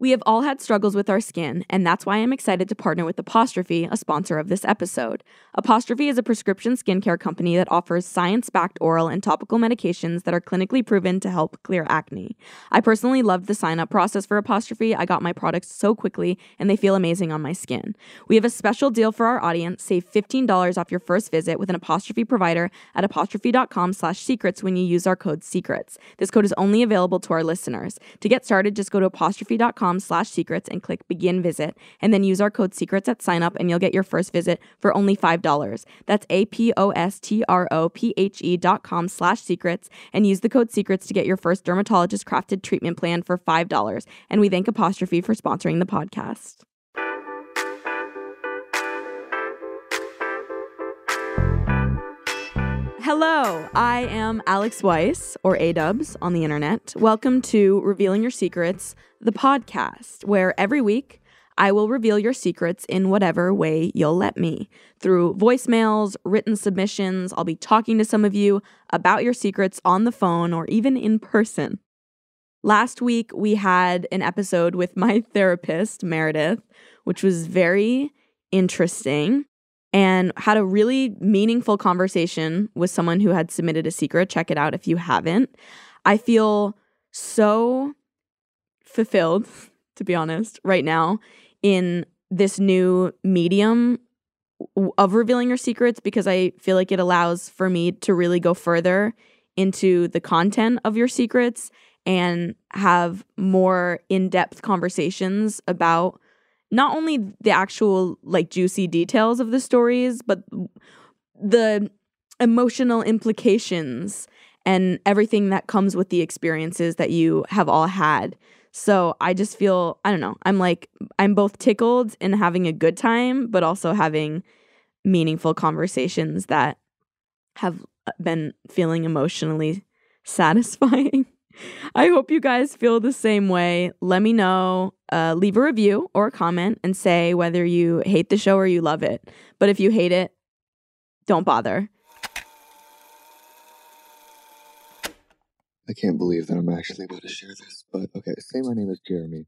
We have all had struggles with our skin, and that's why I'm excited to partner with Apostrophe, a sponsor of this episode. Apostrophe is a prescription skincare company that offers science backed oral and topical medications that are clinically proven to help clear acne. I personally loved the sign up process for Apostrophe. I got my products so quickly, and they feel amazing on my skin. We have a special deal for our audience save $15 off your first visit with an Apostrophe provider at apostrophe.com slash secrets when you use our code SECRETS. This code is only available to our listeners. To get started, just go to apostrophe.com slash secrets and click begin visit and then use our code secrets at sign up and you'll get your first visit for only $5 that's a-p-o-s-t-r-o-p-h-e dot com slash secrets and use the code secrets to get your first dermatologist crafted treatment plan for $5 and we thank apostrophe for sponsoring the podcast Hello, I am Alyx Weiss, or A-Dubs on the internet. Welcome to Revealing Your Secrets, the podcast, where every week I will reveal your secrets in whatever way you'll let me. Through voicemails, written submissions, I'll be talking to some of you about your secrets on the phone or even in person. Last week, we had an episode with my therapist, Meredith, which was very interesting and had a really meaningful conversation with someone who had submitted a secret. Check it out if you haven't. I feel so fulfilled, to be honest, right now in this new medium of revealing your secrets because I feel like it allows for me to really go further into the content of your secrets and have more in depth conversations about not only the actual like juicy details of the stories, but the emotional implications and everything that comes with the experiences that you have all had. So I just feel, I don't know, I'm like, I'm both tickled in having a good time, but also having meaningful conversations that have uh, been feeling emotionally satisfying. I hope you guys feel the same way. Let me know. Uh, leave a review or a comment and say whether you hate the show or you love it. But if you hate it, don't bother. I can't believe that I'm actually about to share this, but okay. Say my name is Jeremy.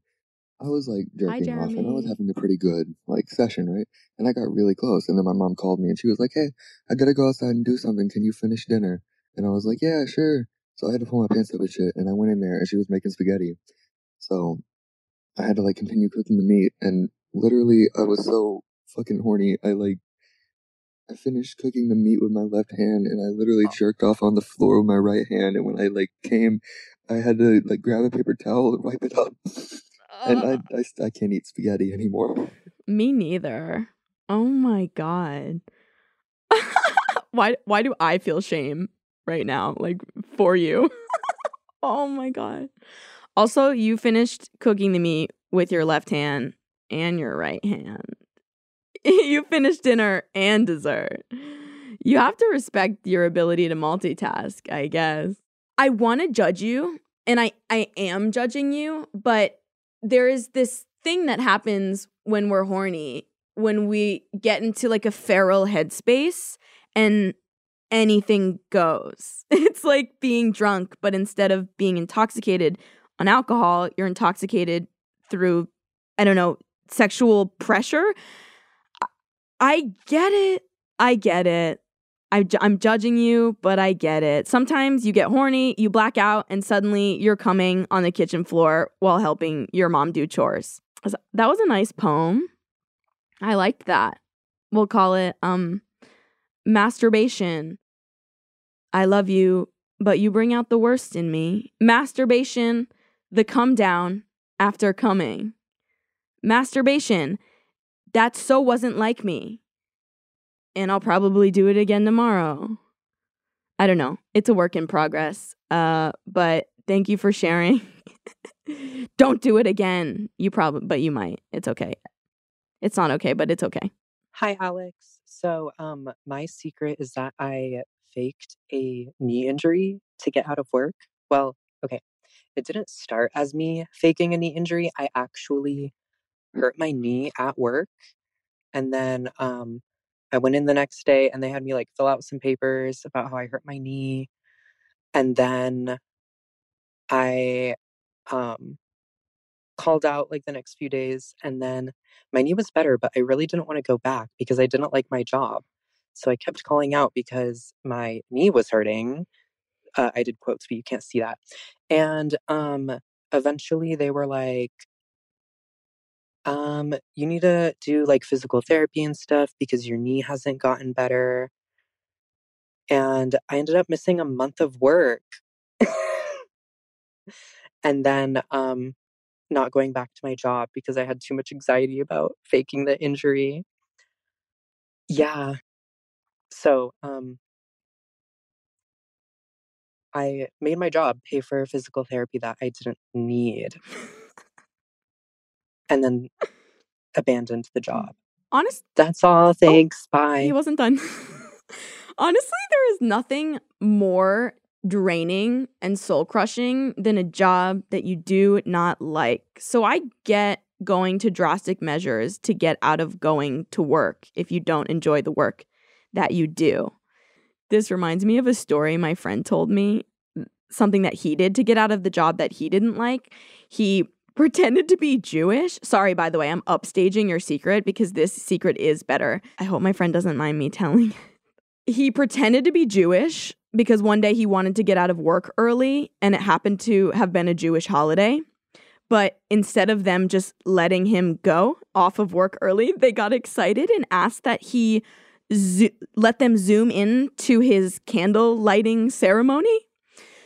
I was like jerking off, and I was having a pretty good like session, right? And I got really close, and then my mom called me, and she was like, "Hey, I gotta go outside and do something. Can you finish dinner?" And I was like, "Yeah, sure." So I had to pull my pants up and shit, and I went in there, and she was making spaghetti. So I had to like continue cooking the meat, and literally, I was so fucking horny. I like I finished cooking the meat with my left hand and I literally oh. jerked off on the floor with my right hand. And when I like came, I had to like grab a paper towel and wipe it up. and I, I, I can't eat spaghetti anymore. Me neither. Oh my god. why why do I feel shame right now like for you? oh my god. Also, you finished cooking the meat with your left hand and your right hand. you finished dinner and dessert. You have to respect your ability to multitask, I guess. I want to judge you, and I, I am judging you, but there is this thing that happens when we're horny, when we get into like a feral headspace and anything goes. It's like being drunk, but instead of being intoxicated on alcohol, you're intoxicated through, I don't know, sexual pressure. I get it. I get it. I, I'm judging you, but I get it. Sometimes you get horny, you black out, and suddenly you're coming on the kitchen floor while helping your mom do chores. That was a nice poem. I liked that. We'll call it um masturbation. I love you, but you bring out the worst in me. Masturbation, the come down after coming. Masturbation, that so wasn't like me. And I'll probably do it again tomorrow. I don't know. It's a work in progress. Uh, but thank you for sharing. don't do it again. You probably, but you might. It's okay. It's not okay, but it's okay. Hi, Alyx. So, um, my secret is that I faked a knee injury to get out of work. Well, okay. It didn't start as me faking a knee injury. I actually hurt my knee at work. And then um, I went in the next day and they had me like fill out some papers about how I hurt my knee. And then I um, called out like the next few days and then my knee was better, but I really didn't want to go back because I didn't like my job. So I kept calling out because my knee was hurting. Uh, I did quotes, but you can't see that. And um, eventually they were like, um, you need to do like physical therapy and stuff because your knee hasn't gotten better. And I ended up missing a month of work. and then um, not going back to my job because I had too much anxiety about faking the injury. Yeah. So, um, I made my job pay for physical therapy that I didn't need. and then abandoned the mm. job. Honest That's all. Oh, Thanks. Bye. he wasn't done. Honestly, there is nothing more draining and soul crushing than a job that you do not like. So I get going to drastic measures to get out of going to work if you don't enjoy the work that you do. This reminds me of a story my friend told me, something that he did to get out of the job that he didn't like. He pretended to be Jewish. Sorry, by the way, I'm upstaging your secret because this secret is better. I hope my friend doesn't mind me telling. he pretended to be Jewish because one day he wanted to get out of work early and it happened to have been a Jewish holiday. But instead of them just letting him go off of work early, they got excited and asked that he zo- let them zoom in to his candle lighting ceremony.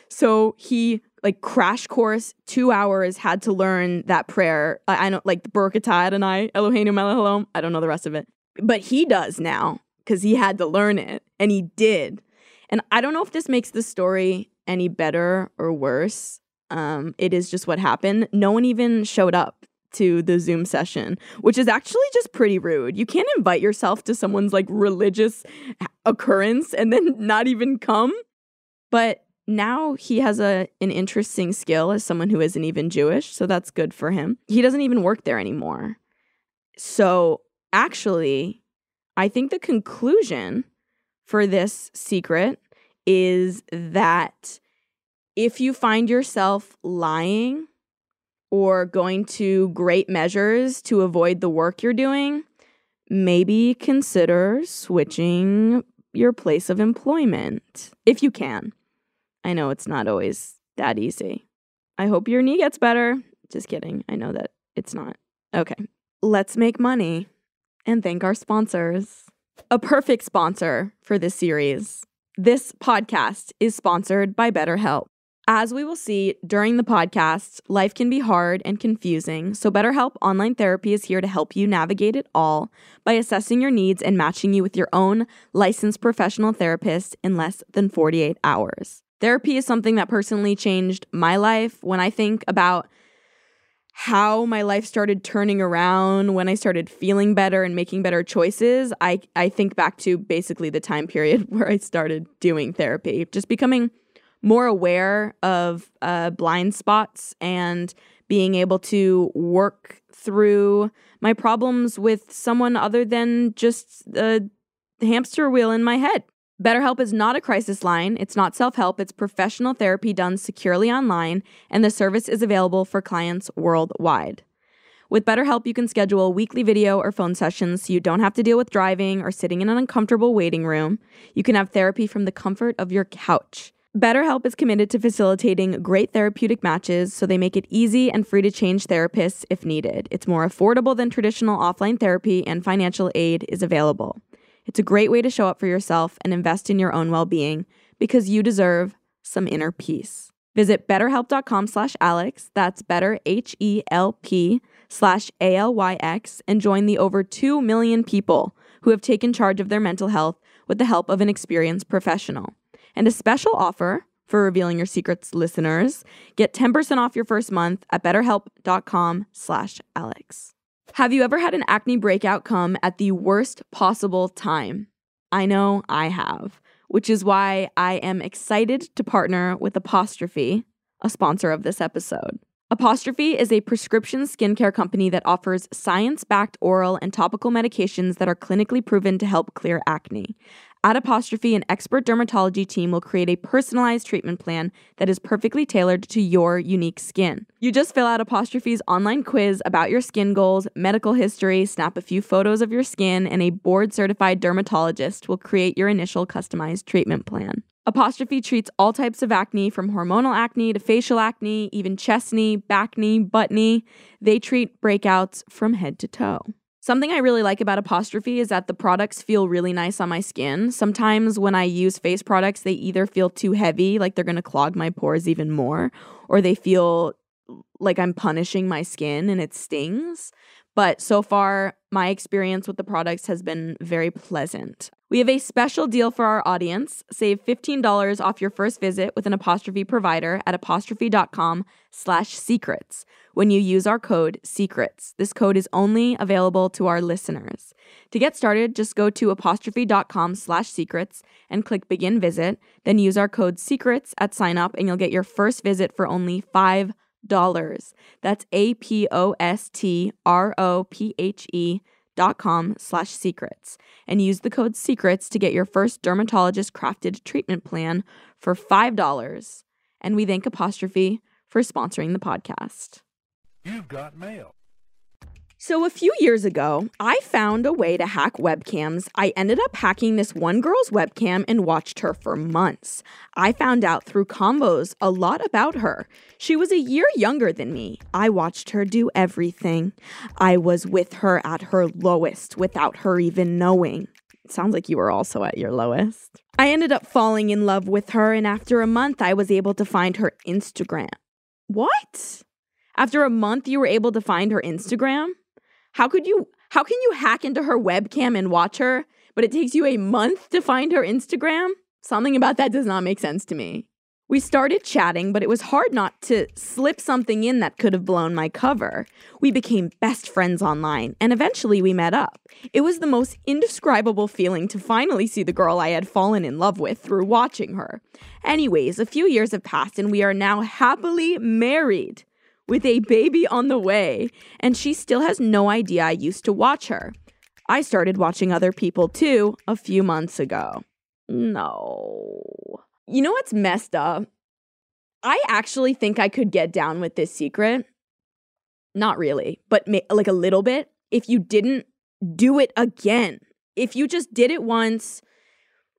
So he like crash course two hours had to learn that prayer. I, I know like the Baruch Adonai Eloheinu melech. I don't know the rest of it, but he does now because he had to learn it and he did. And I don't know if this makes the story any better or worse. Um, it is just what happened. No one even showed up to the Zoom session, which is actually just pretty rude. You can't invite yourself to someone's like religious occurrence and then not even come. But now he has a an interesting skill as someone who isn't even Jewish, so that's good for him. He doesn't even work there anymore. So actually, I think the conclusion for this secret is that if you find yourself lying or going to great measures to avoid the work you're doing, maybe consider switching your place of employment if you can. I know it's not always that easy. I hope your knee gets better. Just kidding. I know that it's not. Okay. Let's make money and thank our sponsors. A perfect sponsor for this series. This podcast is sponsored by BetterHelp. As we will see during the podcast, life can be hard and confusing, so BetterHelp Online Therapy is here to help you navigate it all by assessing your needs and matching you with your own licensed professional therapist in less than 48 hours. Therapy is something that personally changed my life when I think about how my life started turning around when I started feeling better and making better choices. I, I think back to basically the time period where I started doing therapy, just becoming more aware of uh, blind spots and being able to work through my problems with someone other than just the hamster wheel in my head. BetterHelp is not a crisis line. It's not self help. It's professional therapy done securely online, and the service is available for clients worldwide. With BetterHelp, you can schedule weekly video or phone sessions so you don't have to deal with driving or sitting in an uncomfortable waiting room. You can have therapy from the comfort of your couch. BetterHelp is committed to facilitating great therapeutic matches, so they make it easy and free to change therapists if needed. It's more affordable than traditional offline therapy, and financial aid is available. It's a great way to show up for yourself and invest in your own well-being because you deserve some inner peace. Visit betterhelp.com slash Alyx, that's better H-E-L-P slash A-L-Y-X, and join the over 2 million people who have taken charge of their mental health with the help of an experienced professional. And a special offer for Revealing Your Secrets listeners, get 10% off your first month at betterhelp.com slash Alyx. Have you ever had an acne breakout come at the worst possible time? I know I have, which is why I am excited to partner with Apostrophe, a sponsor of this episode. Apostrophe is a prescription skincare company that offers science backed oral and topical medications that are clinically proven to help clear acne. At Apostrophe, an expert dermatology team will create a personalized treatment plan that is perfectly tailored to your unique skin. You just fill out Apostrophe's online quiz about your skin goals, medical history, snap a few photos of your skin, and a board certified dermatologist will create your initial customized treatment plan. Apostrophe treats all types of acne from hormonal acne to facial acne, even chest knee, back knee, butt knee. They treat breakouts from head to toe. Something I really like about Apostrophe is that the products feel really nice on my skin. Sometimes when I use face products, they either feel too heavy, like they're gonna clog my pores even more, or they feel like I'm punishing my skin and it stings. But so far, my experience with the products has been very pleasant. We have a special deal for our audience. Save $15 off your first visit with an apostrophe provider at apostrophe.com slash secrets when you use our code secrets. This code is only available to our listeners. To get started, just go to apostrophe.com slash secrets and click begin visit. Then use our code secrets at sign up and you'll get your first visit for only $5. That's A P O S T R O P H E dot com slash secrets. And use the code secrets to get your first dermatologist crafted treatment plan for $5 and we thank apostrophe for sponsoring the podcast. You've got mail so, a few years ago, I found a way to hack webcams. I ended up hacking this one girl's webcam and watched her for months. I found out through combos a lot about her. She was a year younger than me. I watched her do everything. I was with her at her lowest without her even knowing. It sounds like you were also at your lowest. I ended up falling in love with her, and after a month, I was able to find her Instagram. What? After a month, you were able to find her Instagram? How could you how can you hack into her webcam and watch her, but it takes you a month to find her Instagram? Something about that does not make sense to me. We started chatting, but it was hard not to slip something in that could have blown my cover. We became best friends online, and eventually we met up. It was the most indescribable feeling to finally see the girl I had fallen in love with through watching her. Anyways, a few years have passed, and we are now happily married with a baby on the way, and she still has no idea I used to watch her. I started watching other people too a few months ago. No. You know what's messed up? I actually think I could get down with this secret. Not really, but ma- like a little bit. If you didn't do it again, if you just did it once,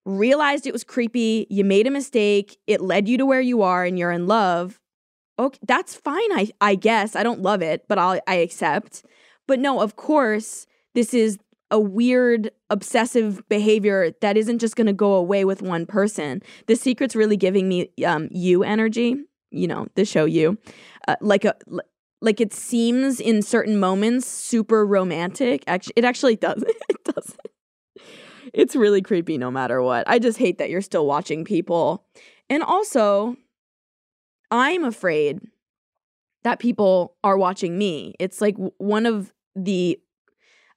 realized it was creepy, you made a mistake, it led you to where you are and you're in love, okay, that's fine. I I guess I don't love it, but I'll I accept. But no, of course, this is a weird obsessive behavior that isn't just going to go away with one person. The secret's really giving me um you energy, you know, the show you. Uh, like a like it seems in certain moments super romantic. Actually, it actually does. it doesn't. It's really creepy no matter what. I just hate that you're still watching people. And also, I'm afraid that people are watching me. It's like one of the,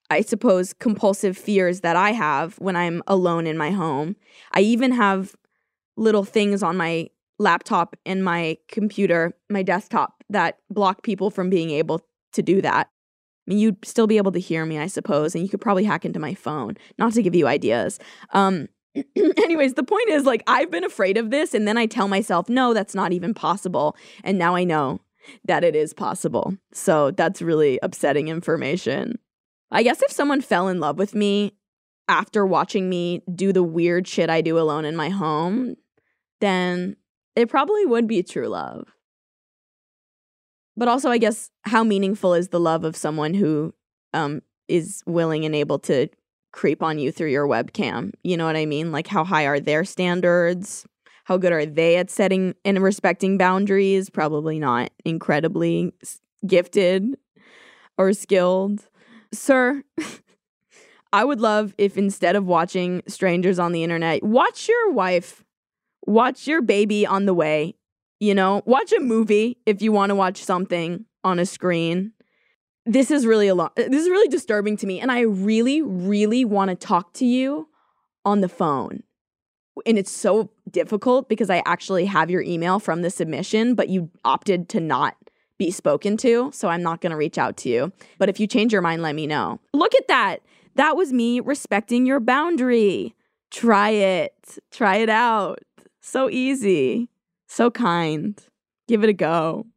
I suppose, compulsive fears that I have when I'm alone in my home. I even have little things on my laptop and my computer, my desktop, that block people from being able to do that. I mean, you'd still be able to hear me, I suppose, and you could probably hack into my phone. Not to give you ideas. Um, anyways, the point is like I've been afraid of this and then I tell myself, "No, that's not even possible." And now I know that it is possible. So that's really upsetting information. I guess if someone fell in love with me after watching me do the weird shit I do alone in my home, then it probably would be true love. But also, I guess, how meaningful is the love of someone who um, is willing and able to creep on you through your webcam. You know what I mean? Like, how high are their standards? How good are they at setting and respecting boundaries? Probably not incredibly gifted or skilled. Sir, I would love if instead of watching strangers on the internet, watch your wife, watch your baby on the way. You know, watch a movie if you want to watch something on a screen this is really a lot. Uh, this is really disturbing to me. And I really, really want to talk to you on the phone. And it's so difficult because I actually have your email from the submission, but you opted to not be spoken to. So I'm not going to reach out to you. But if you change your mind, let me know. Look at that. That was me respecting your boundary. Try it. Try it out. So easy. So kind. Give it a go.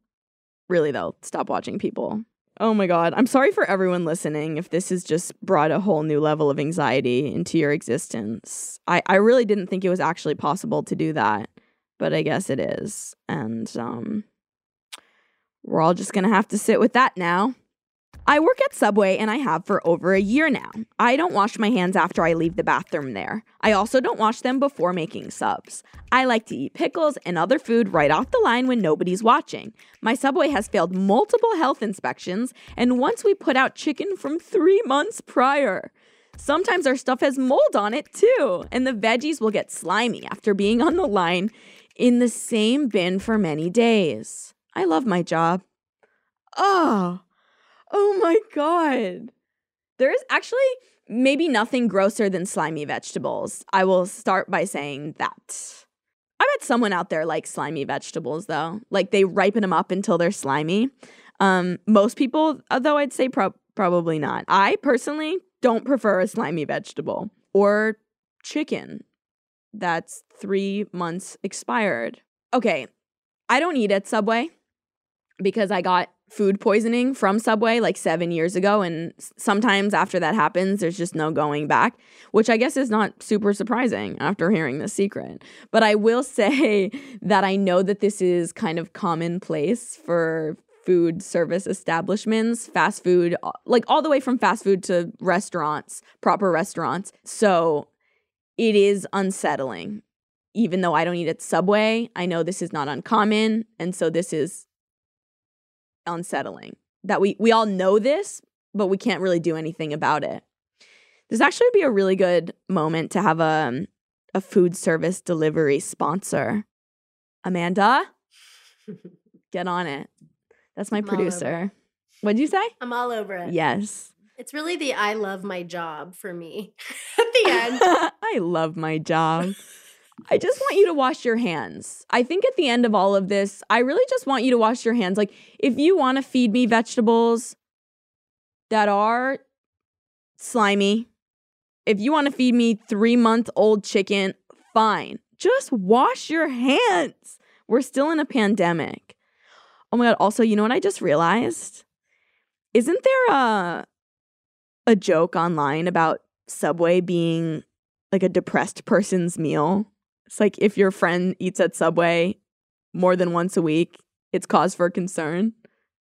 Really, though, stop watching people. Oh my God. I'm sorry for everyone listening if this has just brought a whole new level of anxiety into your existence. I, I really didn't think it was actually possible to do that, but I guess it is. And um, we're all just going to have to sit with that now. I work at Subway and I have for over a year now. I don't wash my hands after I leave the bathroom there. I also don't wash them before making subs. I like to eat pickles and other food right off the line when nobody's watching. My Subway has failed multiple health inspections, and once we put out chicken from three months prior. Sometimes our stuff has mold on it too, and the veggies will get slimy after being on the line in the same bin for many days. I love my job. Oh. Oh my god. There is actually maybe nothing grosser than slimy vegetables. I will start by saying that. I bet someone out there likes slimy vegetables though. Like they ripen them up until they're slimy. Um, most people, though, I'd say pro- probably not. I personally don't prefer a slimy vegetable or chicken that's three months expired. Okay, I don't eat at Subway because I got food poisoning from Subway like seven years ago. And sometimes after that happens, there's just no going back, which I guess is not super surprising after hearing this secret. But I will say that I know that this is kind of commonplace for food service establishments, fast food, like all the way from fast food to restaurants, proper restaurants. So it is unsettling. Even though I don't eat at Subway, I know this is not uncommon. And so this is unsettling that we we all know this, but we can't really do anything about it. This actually would be a really good moment to have a um, a food service delivery sponsor. Amanda, get on it. That's my I'm producer. What'd you say? I'm all over it. Yes. It's really the I love my job for me at the end. I love my job. I just want you to wash your hands. I think at the end of all of this, I really just want you to wash your hands. Like, if you want to feed me vegetables that are slimy, if you want to feed me three month old chicken, fine. Just wash your hands. We're still in a pandemic. Oh my God. Also, you know what I just realized? Isn't there a, a joke online about Subway being like a depressed person's meal? It's like if your friend eats at Subway more than once a week, it's cause for concern.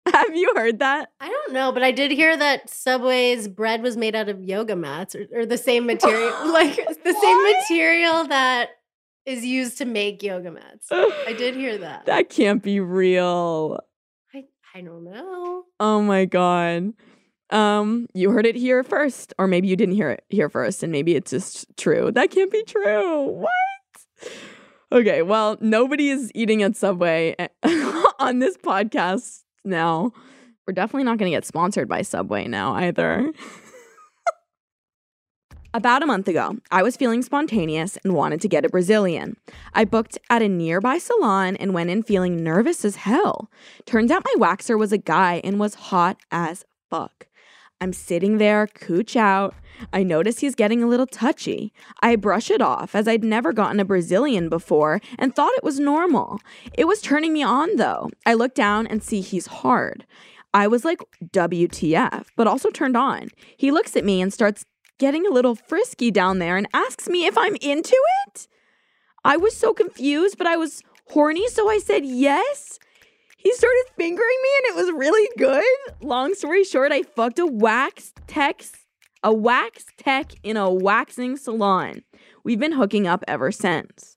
Have you heard that? I don't know, but I did hear that Subway's bread was made out of yoga mats or, or the same material, like the same material that is used to make yoga mats. I did hear that. That can't be real. I, I don't know. Oh my god. Um, you heard it here first, or maybe you didn't hear it here first, and maybe it's just true. That can't be true. What? Okay, well, nobody is eating at Subway eh, on this podcast now. We're definitely not going to get sponsored by Subway now either. About a month ago, I was feeling spontaneous and wanted to get a Brazilian. I booked at a nearby salon and went in feeling nervous as hell. Turns out my waxer was a guy and was hot as fuck. I'm sitting there, cooch out. I notice he's getting a little touchy. I brush it off as I'd never gotten a Brazilian before and thought it was normal. It was turning me on though. I look down and see he's hard. I was like, WTF, but also turned on. He looks at me and starts getting a little frisky down there and asks me if I'm into it. I was so confused, but I was horny, so I said yes. He started fingering me and it was really good. Long story short, I fucked a wax tech, a wax tech in a waxing salon. We've been hooking up ever since.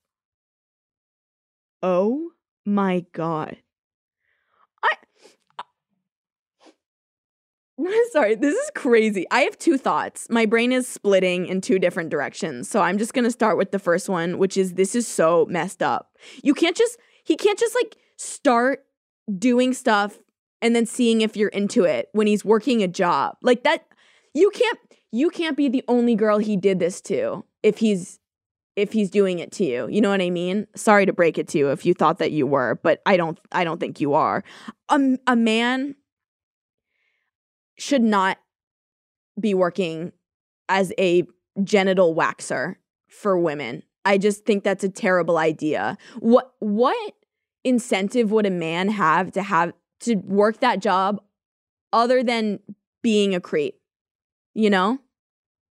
Oh my god. I I Sorry, this is crazy. I have two thoughts. My brain is splitting in two different directions. So I'm just going to start with the first one, which is this is so messed up. You can't just he can't just like start doing stuff and then seeing if you're into it when he's working a job. Like that you can't you can't be the only girl he did this to if he's if he's doing it to you. You know what I mean? Sorry to break it to you if you thought that you were, but I don't I don't think you are. A, a man should not be working as a genital waxer for women. I just think that's a terrible idea. What what incentive would a man have to have to work that job other than being a creep? You know?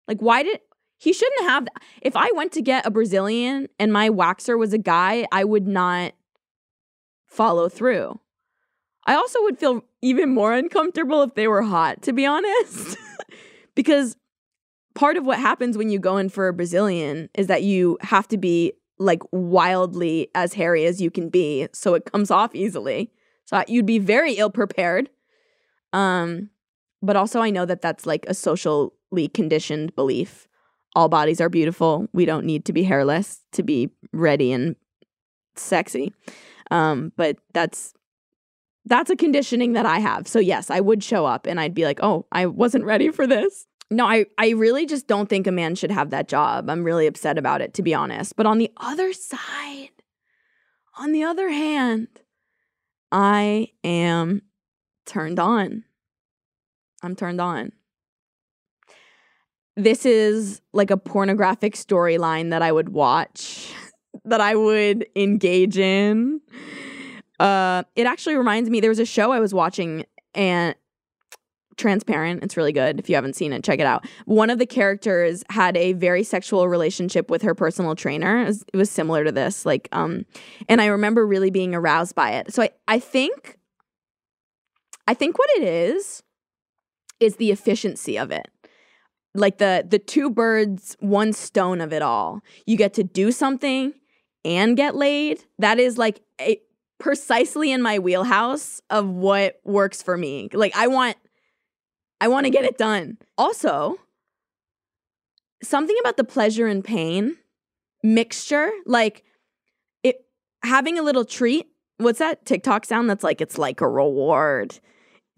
Like why did he shouldn't have that. If I went to get a Brazilian and my waxer was a guy, I would not follow through. I also would feel even more uncomfortable if they were hot, to be honest. because part of what happens when you go in for a Brazilian is that you have to be like wildly as hairy as you can be so it comes off easily. So you'd be very ill prepared. Um but also I know that that's like a socially conditioned belief all bodies are beautiful. We don't need to be hairless to be ready and sexy. Um, but that's that's a conditioning that I have. So yes, I would show up and I'd be like, "Oh, I wasn't ready for this." No, I I really just don't think a man should have that job. I'm really upset about it to be honest. But on the other side, on the other hand, I am turned on. I'm turned on this is like a pornographic storyline that I would watch, that I would engage in. Uh, it actually reminds me there was a show I was watching and transparent. It's really good. If you haven't seen it, check it out. One of the characters had a very sexual relationship with her personal trainer. It was, it was, similar to this, like, um, and I remember really being aroused by it. So I, I think, I think what it is is the efficiency of it like the the two birds one stone of it all you get to do something and get laid that is like a, precisely in my wheelhouse of what works for me like i want i want to get it done also something about the pleasure and pain mixture like it having a little treat what's that tiktok sound that's like it's like a reward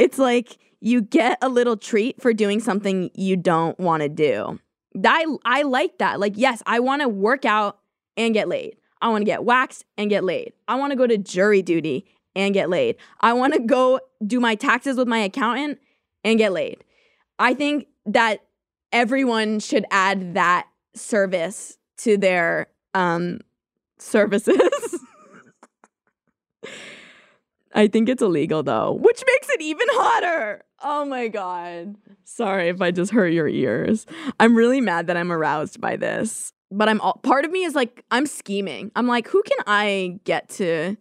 it's like you get a little treat for doing something you don't want to do. I I like that. Like yes, I want to work out and get laid. I want to get waxed and get laid. I want to go to jury duty and get laid. I want to go do my taxes with my accountant and get laid. I think that everyone should add that service to their um services. I think it's illegal though, which makes it even hotter. Oh my God. Sorry if I just hurt your ears. I'm really mad that I'm aroused by this. But I'm all, part of me is like, I'm scheming. I'm like, who can I get to?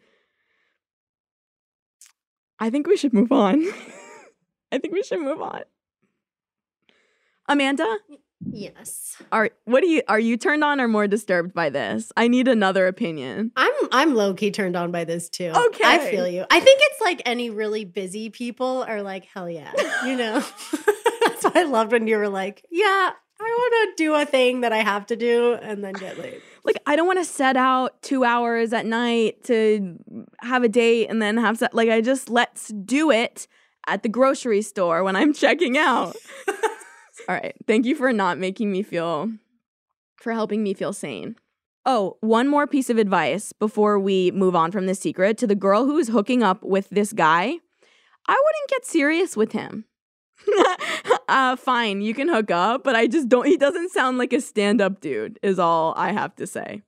I think we should move on. I think we should move on. Amanda? Yes. Are what do you are you turned on or more disturbed by this? I need another opinion. I'm I'm low key turned on by this too. Okay. I feel you. I think it's like any really busy people are like, hell yeah. You know? That's why I loved when you were like, yeah, I want to do a thing that I have to do and then get late. Like I don't want to set out 2 hours at night to have a date and then have se- like I just let's do it at the grocery store when I'm checking out. All right. Thank you for not making me feel, for helping me feel sane. Oh, one more piece of advice before we move on from this secret to the girl who's hooking up with this guy. I wouldn't get serious with him. uh, fine, you can hook up, but I just don't, he doesn't sound like a stand up dude, is all I have to say.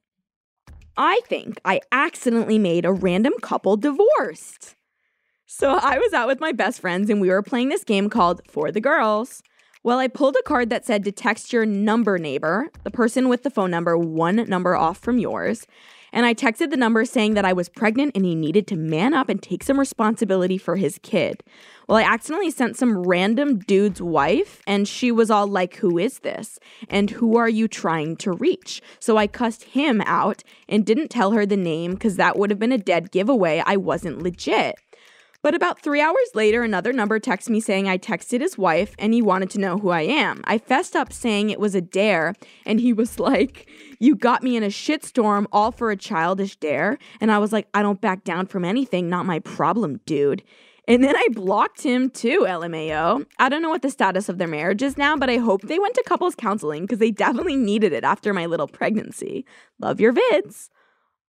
I think I accidentally made a random couple divorced. So I was out with my best friends and we were playing this game called For the Girls. Well, I pulled a card that said to text your number neighbor, the person with the phone number one number off from yours. And I texted the number saying that I was pregnant and he needed to man up and take some responsibility for his kid. Well, I accidentally sent some random dude's wife, and she was all like, Who is this? And who are you trying to reach? So I cussed him out and didn't tell her the name because that would have been a dead giveaway. I wasn't legit. But about three hours later, another number texted me saying I texted his wife and he wanted to know who I am. I fessed up saying it was a dare, and he was like, You got me in a shitstorm all for a childish dare. And I was like, I don't back down from anything, not my problem, dude. And then I blocked him too, LMAO. I don't know what the status of their marriage is now, but I hope they went to couples counseling because they definitely needed it after my little pregnancy. Love your vids.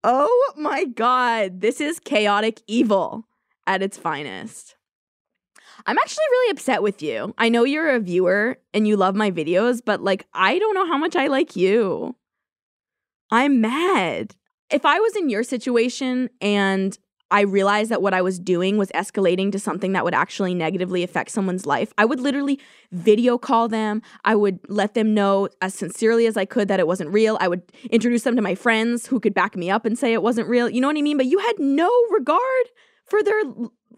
Oh my god, this is chaotic evil at its finest. I'm actually really upset with you. I know you're a viewer and you love my videos, but like, I don't know how much I like you. I'm mad. If I was in your situation and I realized that what I was doing was escalating to something that would actually negatively affect someone's life, I would literally video call them. I would let them know as sincerely as I could that it wasn't real. I would introduce them to my friends who could back me up and say it wasn't real. You know what I mean? But you had no regard for their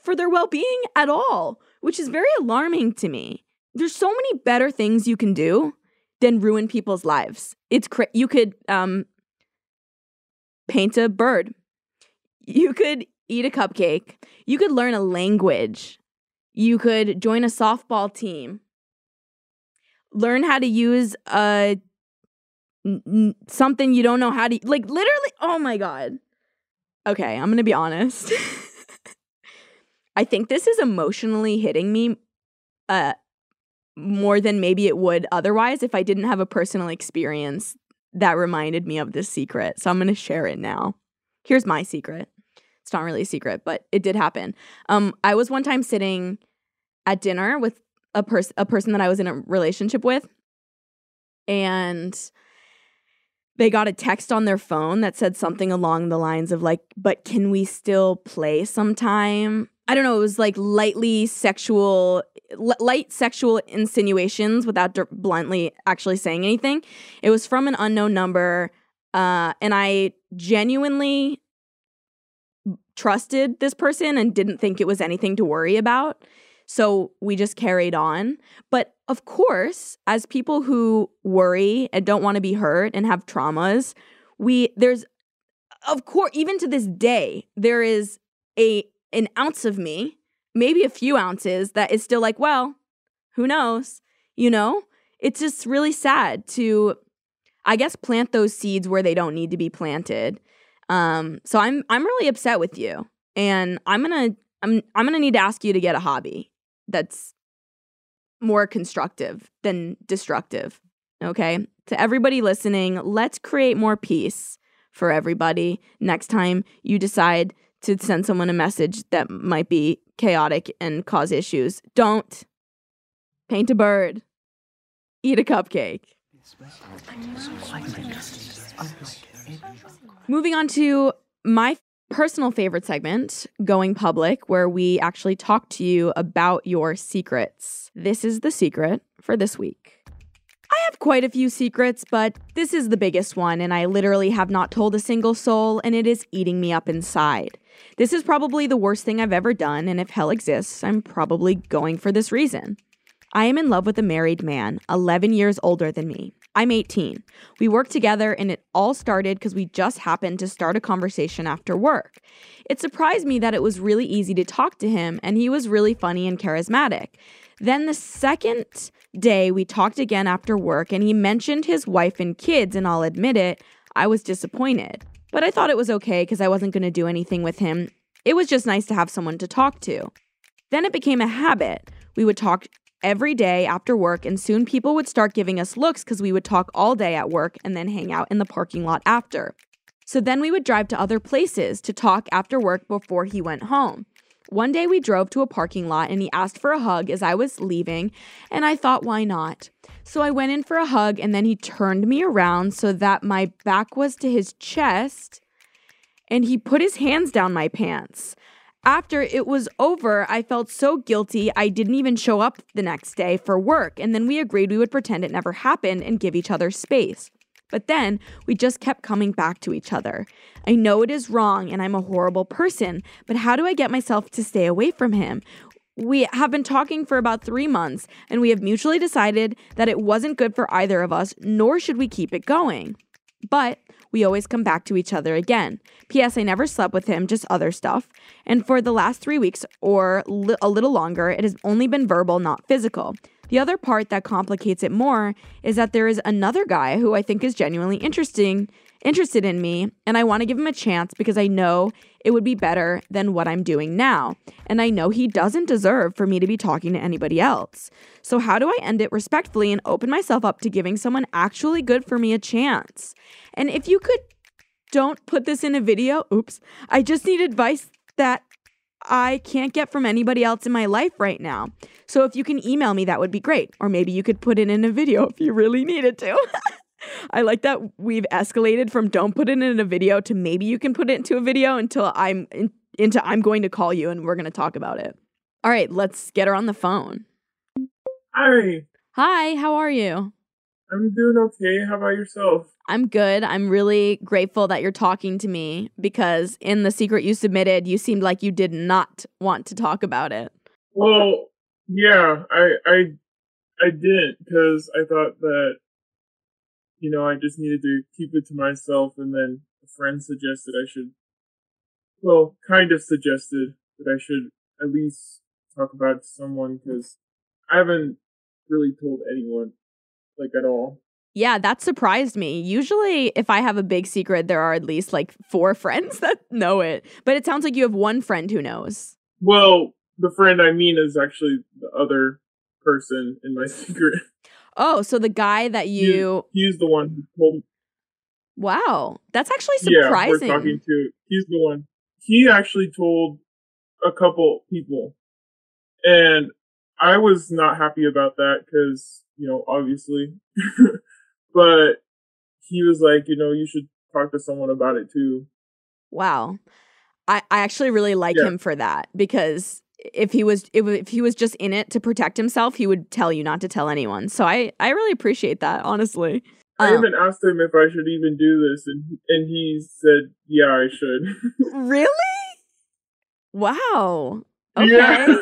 for their well-being at all, which is very alarming to me. There's so many better things you can do than ruin people's lives. It's cra- you could um paint a bird. You could eat a cupcake. You could learn a language. You could join a softball team. Learn how to use a n- something you don't know how to like literally oh my god. Okay, I'm going to be honest. I think this is emotionally hitting me uh more than maybe it would otherwise if I didn't have a personal experience that reminded me of this secret. So I'm going to share it now. Here's my secret. It's not really a secret, but it did happen. Um, I was one time sitting at dinner with a person a person that I was in a relationship with, and they got a text on their phone that said something along the lines of like, "But can we still play sometime?" I don't know. It was like lightly sexual, l- light sexual insinuations without bluntly actually saying anything. It was from an unknown number, uh, and I genuinely trusted this person and didn't think it was anything to worry about. So we just carried on. But of course, as people who worry and don't want to be hurt and have traumas, we there's of course even to this day there is a an ounce of me, maybe a few ounces that is still like, well, who knows? You know? It's just really sad to I guess plant those seeds where they don't need to be planted um, so I'm I'm really upset with you, and I'm gonna I'm I'm gonna need to ask you to get a hobby that's more constructive than destructive. Okay, to everybody listening, let's create more peace for everybody. Next time you decide to send someone a message that might be chaotic and cause issues, don't paint a bird, eat a cupcake. Moving on to my personal favorite segment, Going Public, where we actually talk to you about your secrets. This is the secret for this week. I have quite a few secrets, but this is the biggest one, and I literally have not told a single soul, and it is eating me up inside. This is probably the worst thing I've ever done, and if hell exists, I'm probably going for this reason. I am in love with a married man, 11 years older than me. I'm 18. We work together, and it all started because we just happened to start a conversation after work. It surprised me that it was really easy to talk to him, and he was really funny and charismatic. Then the second day, we talked again after work, and he mentioned his wife and kids, and I'll admit it, I was disappointed. But I thought it was okay because I wasn't going to do anything with him. It was just nice to have someone to talk to. Then it became a habit. We would talk every day after work, and soon people would start giving us looks because we would talk all day at work and then hang out in the parking lot after. So then we would drive to other places to talk after work before he went home. One day we drove to a parking lot and he asked for a hug as I was leaving, and I thought, why not? So I went in for a hug and then he turned me around so that my back was to his chest and he put his hands down my pants. After it was over, I felt so guilty I didn't even show up the next day for work, and then we agreed we would pretend it never happened and give each other space. But then we just kept coming back to each other. I know it is wrong and I'm a horrible person, but how do I get myself to stay away from him? We have been talking for about three months, and we have mutually decided that it wasn't good for either of us, nor should we keep it going. But we always come back to each other again. P.S. I never slept with him, just other stuff. And for the last three weeks or li- a little longer, it has only been verbal, not physical. The other part that complicates it more is that there is another guy who I think is genuinely interesting, interested in me, and I want to give him a chance because I know it would be better than what I'm doing now. And I know he doesn't deserve for me to be talking to anybody else. So, how do I end it respectfully and open myself up to giving someone actually good for me a chance? And if you could, don't put this in a video. Oops. I just need advice that I can't get from anybody else in my life right now. So if you can email me, that would be great. Or maybe you could put it in a video if you really needed to. I like that we've escalated from don't put it in a video to maybe you can put it into a video until I'm in, into I'm going to call you and we're going to talk about it. All right, let's get her on the phone. Hi. Hi, how are you? I'm doing okay. How about yourself? I'm good. I'm really grateful that you're talking to me because in the secret you submitted, you seemed like you did not want to talk about it. Well, yeah, I I I didn't because I thought that you know I just needed to keep it to myself, and then a friend suggested I should, well, kind of suggested that I should at least talk about it to someone because I haven't really told anyone like at all. Yeah, that surprised me. Usually, if I have a big secret, there are at least like four friends that know it. But it sounds like you have one friend who knows. Well, the friend I mean is actually the other person in my secret. Oh, so the guy that you he, he's the one who told me. Wow, that's actually surprising. Yeah, we're talking to. He's the one. He actually told a couple people, and I was not happy about that because you know obviously, but he was like, you know, you should talk to someone about it too. Wow. I, I actually really like yeah. him for that because if he was if, if he was just in it to protect himself, he would tell you not to tell anyone. So I I really appreciate that, honestly. I um, even asked him if I should even do this, and and he said, "Yeah, I should." really? Wow. Okay. Yeah.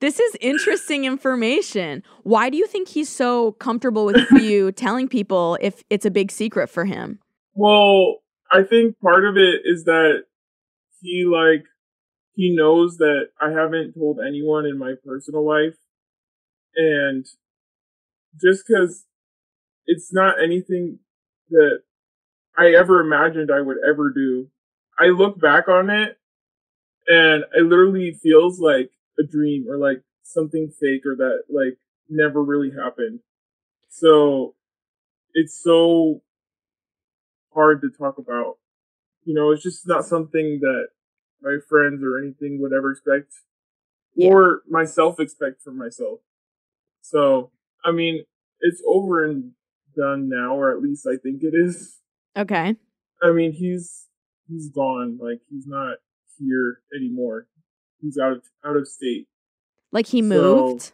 This is interesting information. Why do you think he's so comfortable with you telling people if it's a big secret for him? Well, I think part of it is that he like he knows that I haven't told anyone in my personal life. And just because it's not anything that I ever imagined I would ever do, I look back on it and it literally feels like a dream or like something fake or that like never really happened. So it's so hard to talk about. You know, it's just not something that my friends or anything would ever expect yeah. or myself expect from myself. So, I mean, it's over and done now, or at least I think it is. Okay. I mean, he's he's gone. Like he's not here anymore. He's out of out of state. Like he moved. So,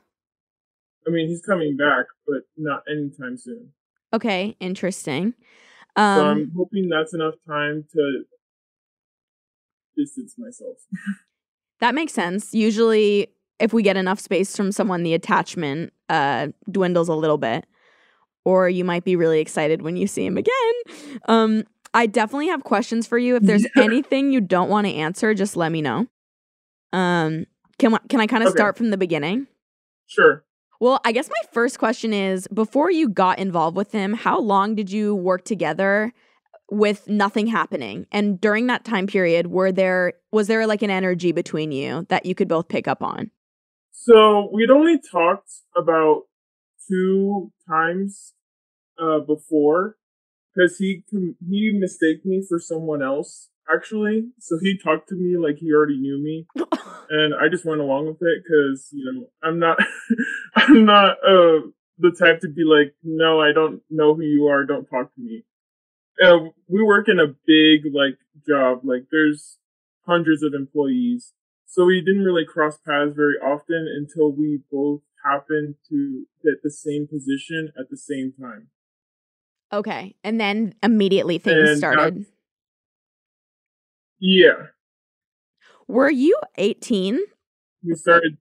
I mean, he's coming back, but not anytime soon. Okay, interesting. Um, so I'm hoping that's enough time to distance myself. that makes sense. Usually, if we get enough space from someone, the attachment uh, dwindles a little bit. Or you might be really excited when you see him again. Um, I definitely have questions for you. If there's anything you don't want to answer, just let me know. Um, can can I kind of okay. start from the beginning? Sure. Well, I guess my first question is before you got involved with him, how long did you work together with nothing happening. And during that time period, were there was there like an energy between you that you could both pick up on? So we'd only talked about two times uh, before because he he mistaked me for someone else actually. So he talked to me like he already knew me, and I just went along with it because you know I'm not I'm not uh the type to be like no I don't know who you are don't talk to me uh, we work in a big like job. Like there's hundreds of employees, so we didn't really cross paths very often until we both happened to get the same position at the same time. Okay, and then immediately things and started. Yeah. Were you 18? We started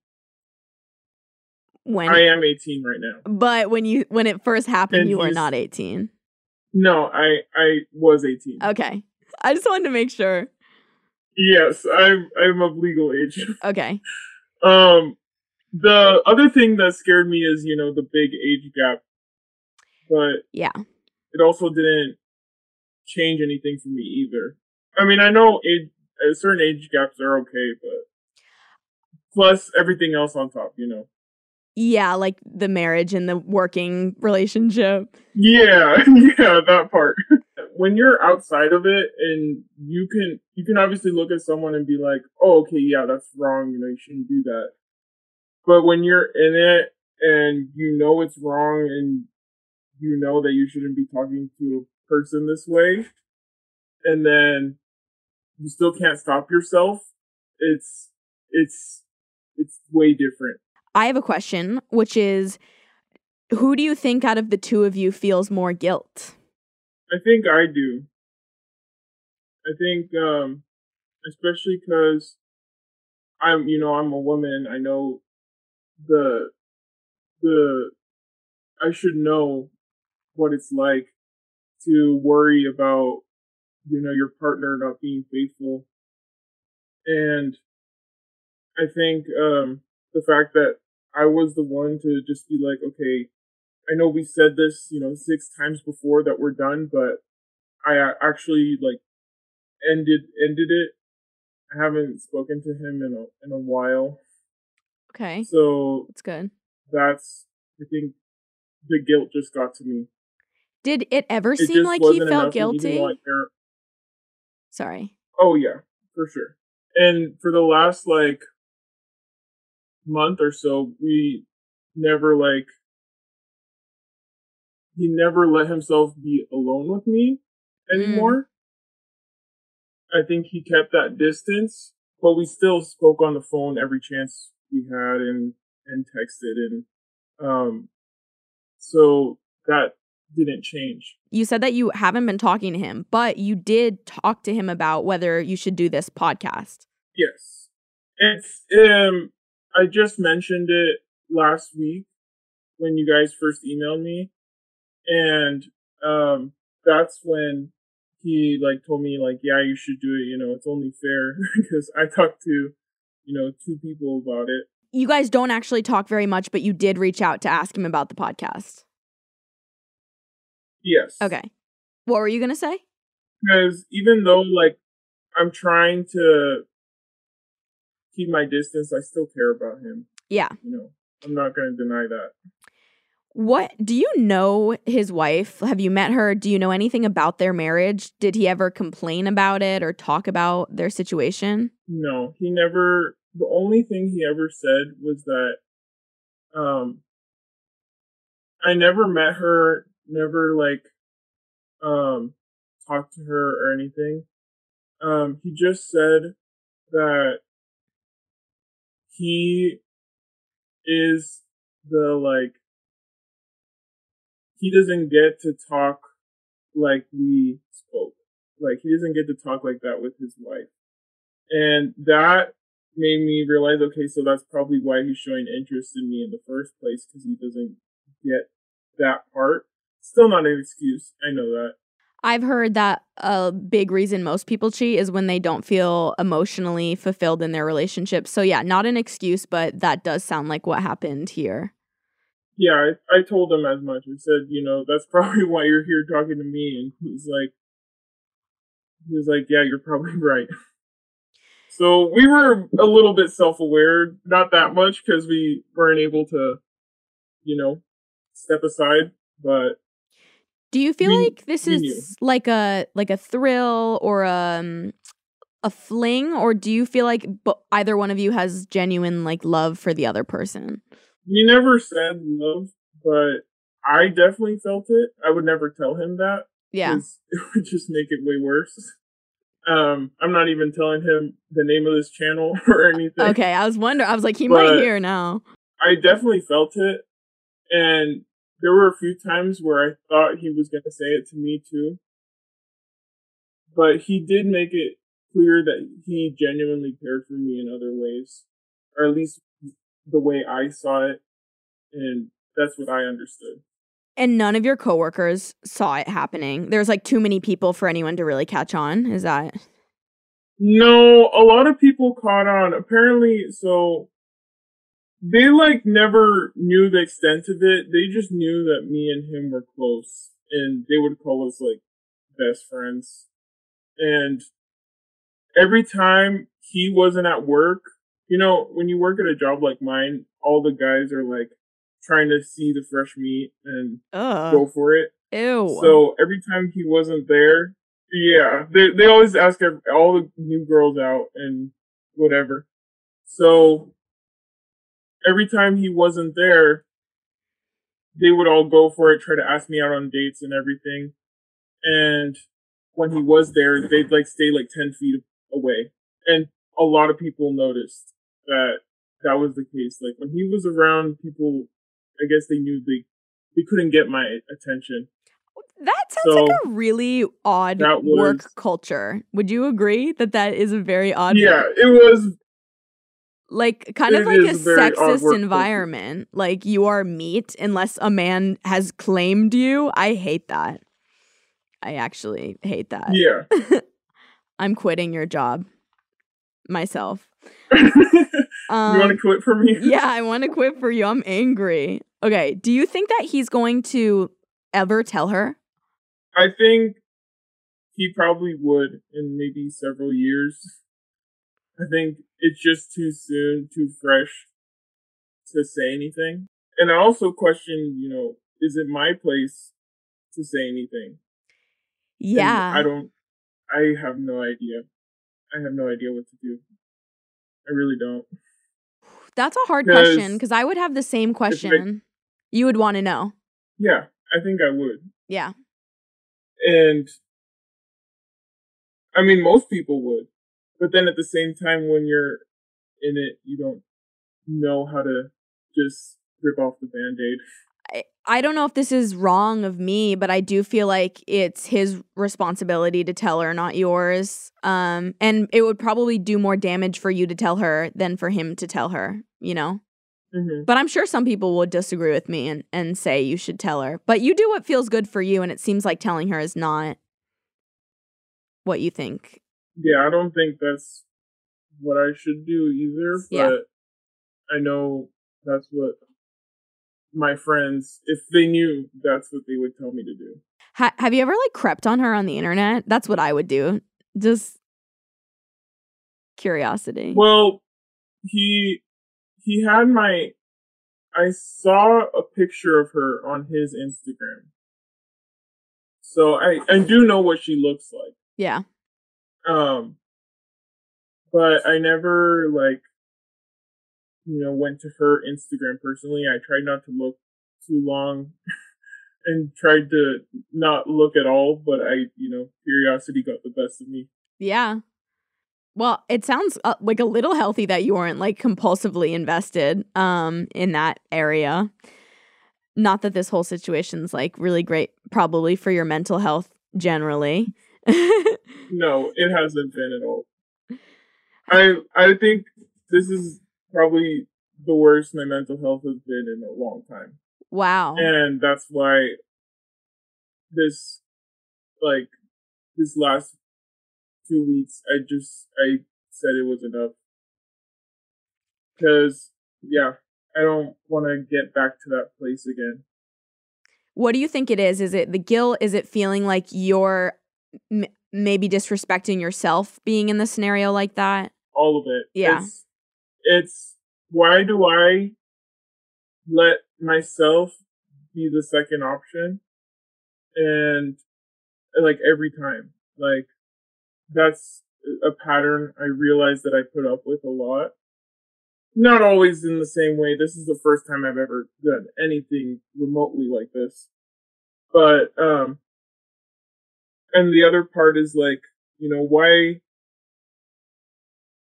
when I am 18 right now. But when you when it first happened, and you were not 18. No, I I was 18. Okay. I just wanted to make sure. Yes, I'm I'm of legal age. Okay. Um the other thing that scared me is, you know, the big age gap. But yeah. It also didn't change anything for me either. I mean, I know age certain age gaps are okay, but plus everything else on top, you know. Yeah, like the marriage and the working relationship. Yeah, yeah, that part. when you're outside of it and you can you can obviously look at someone and be like, "Oh, okay, yeah, that's wrong, you know, you shouldn't do that." But when you're in it and you know it's wrong and you know that you shouldn't be talking to a person this way, and then you still can't stop yourself. It's it's it's way different. I have a question, which is who do you think out of the two of you feels more guilt? I think I do. I think, um, especially because I'm, you know, I'm a woman. I know the, the, I should know what it's like to worry about, you know, your partner not being faithful. And I think, um, the fact that I was the one to just be like, okay, I know we said this, you know, six times before that we're done, but I actually like ended ended it. I haven't spoken to him in a in a while. Okay. So that's good. That's I think the guilt just got to me. Did it ever it seem like he felt guilty? Sorry. Oh yeah, for sure. And for the last like month or so, we never like he never let himself be alone with me mm. anymore. Mm. I think he kept that distance, but we still spoke on the phone every chance we had and and texted and um so that didn't change. You said that you haven't been talking to him, but you did talk to him about whether you should do this podcast. Yes. It's um I just mentioned it last week when you guys first emailed me and um that's when he like told me like yeah you should do it you know it's only fair because i talked to you know two people about it you guys don't actually talk very much but you did reach out to ask him about the podcast yes okay what were you gonna say because even though like i'm trying to keep my distance i still care about him yeah you know i'm not gonna deny that what do you know his wife? Have you met her? Do you know anything about their marriage? Did he ever complain about it or talk about their situation? No, he never the only thing he ever said was that um I never met her, never like um talked to her or anything. Um he just said that he is the like he doesn't get to talk like we spoke. Like he doesn't get to talk like that with his wife. And that made me realize, okay, so that's probably why he's showing interest in me in the first place, because he doesn't get that part. Still not an excuse. I know that. I've heard that a big reason most people cheat is when they don't feel emotionally fulfilled in their relationship. So, yeah, not an excuse, but that does sound like what happened here yeah, I, I told him as much. I said, you know, that's probably why you're here talking to me. And he's like, he was like, yeah, you're probably right. So we were a little bit self aware, not that much because we weren't able to, you know, step aside. But do you feel like this is like a like a thrill or a um, a fling, or do you feel like either one of you has genuine like love for the other person? We never said love, but I definitely felt it. I would never tell him that. Yeah. It would just make it way worse. Um, I'm not even telling him the name of this channel or anything. Okay, I was wondering. I was like, he but might hear now. I definitely felt it, and there were a few times where I thought he was going to say it to me too. But he did make it clear that he genuinely cared for me in other ways, or at least the way I saw it, and that's what I understood. And none of your coworkers saw it happening. There's like too many people for anyone to really catch on. Is that? No, a lot of people caught on. Apparently, so they like never knew the extent of it. They just knew that me and him were close, and they would call us like best friends. And every time he wasn't at work, you know, when you work at a job like mine, all the guys are like trying to see the fresh meat and Ugh. go for it. Ew. So every time he wasn't there, yeah, they they always ask all the new girls out and whatever. So every time he wasn't there, they would all go for it, try to ask me out on dates and everything. And when he was there, they'd like stay like 10 feet away. And a lot of people noticed that that was the case. Like when he was around, people, I guess they knew they, they couldn't get my attention. That sounds so, like a really odd was, work culture. Would you agree that that is a very odd? Yeah, work? it was like kind of like a sexist environment. Culture. Like you are meat unless a man has claimed you. I hate that. I actually hate that. Yeah. I'm quitting your job myself. um, you want to quit for me? yeah, I want to quit for you. I'm angry. Okay. Do you think that he's going to ever tell her? I think he probably would in maybe several years. I think it's just too soon, too fresh to say anything. And I also question, you know, is it my place to say anything? Yeah. And I don't, I have no idea. I have no idea what to do. I really don't. That's a hard question because I would have the same question. I, you would want to know. Yeah, I think I would. Yeah. And I mean, most people would. But then at the same time, when you're in it, you don't know how to just rip off the band aid. I, I don't know if this is wrong of me, but I do feel like it's his responsibility to tell her, not yours. Um, and it would probably do more damage for you to tell her than for him to tell her, you know? Mm-hmm. But I'm sure some people would disagree with me and, and say you should tell her. But you do what feels good for you, and it seems like telling her is not what you think. Yeah, I don't think that's what I should do either. But yeah. I know that's what my friends, if they knew, that's what they would tell me to do. Ha- have you ever like crept on her on the internet? That's what I would do. Just curiosity. Well, he he had my I saw a picture of her on his Instagram. So I I do know what she looks like. Yeah. Um but I never like you know went to her Instagram personally. I tried not to look too long and tried to not look at all, but I, you know, curiosity got the best of me. Yeah. Well, it sounds uh, like a little healthy that you weren't like compulsively invested um in that area. Not that this whole situation's like really great probably for your mental health generally. no, it hasn't been at all. I I think this is probably the worst my mental health has been in a long time. Wow. And that's why this like this last two weeks, I just I said it was enough because yeah, I don't want to get back to that place again. What do you think it is? Is it the guilt? Is it feeling like you're m- maybe disrespecting yourself being in the scenario like that? All of it. Yeah. It's, it's why do I let myself be the second option? And like every time, like that's a pattern I realize that I put up with a lot. Not always in the same way. This is the first time I've ever done anything remotely like this. But, um, and the other part is like, you know, why,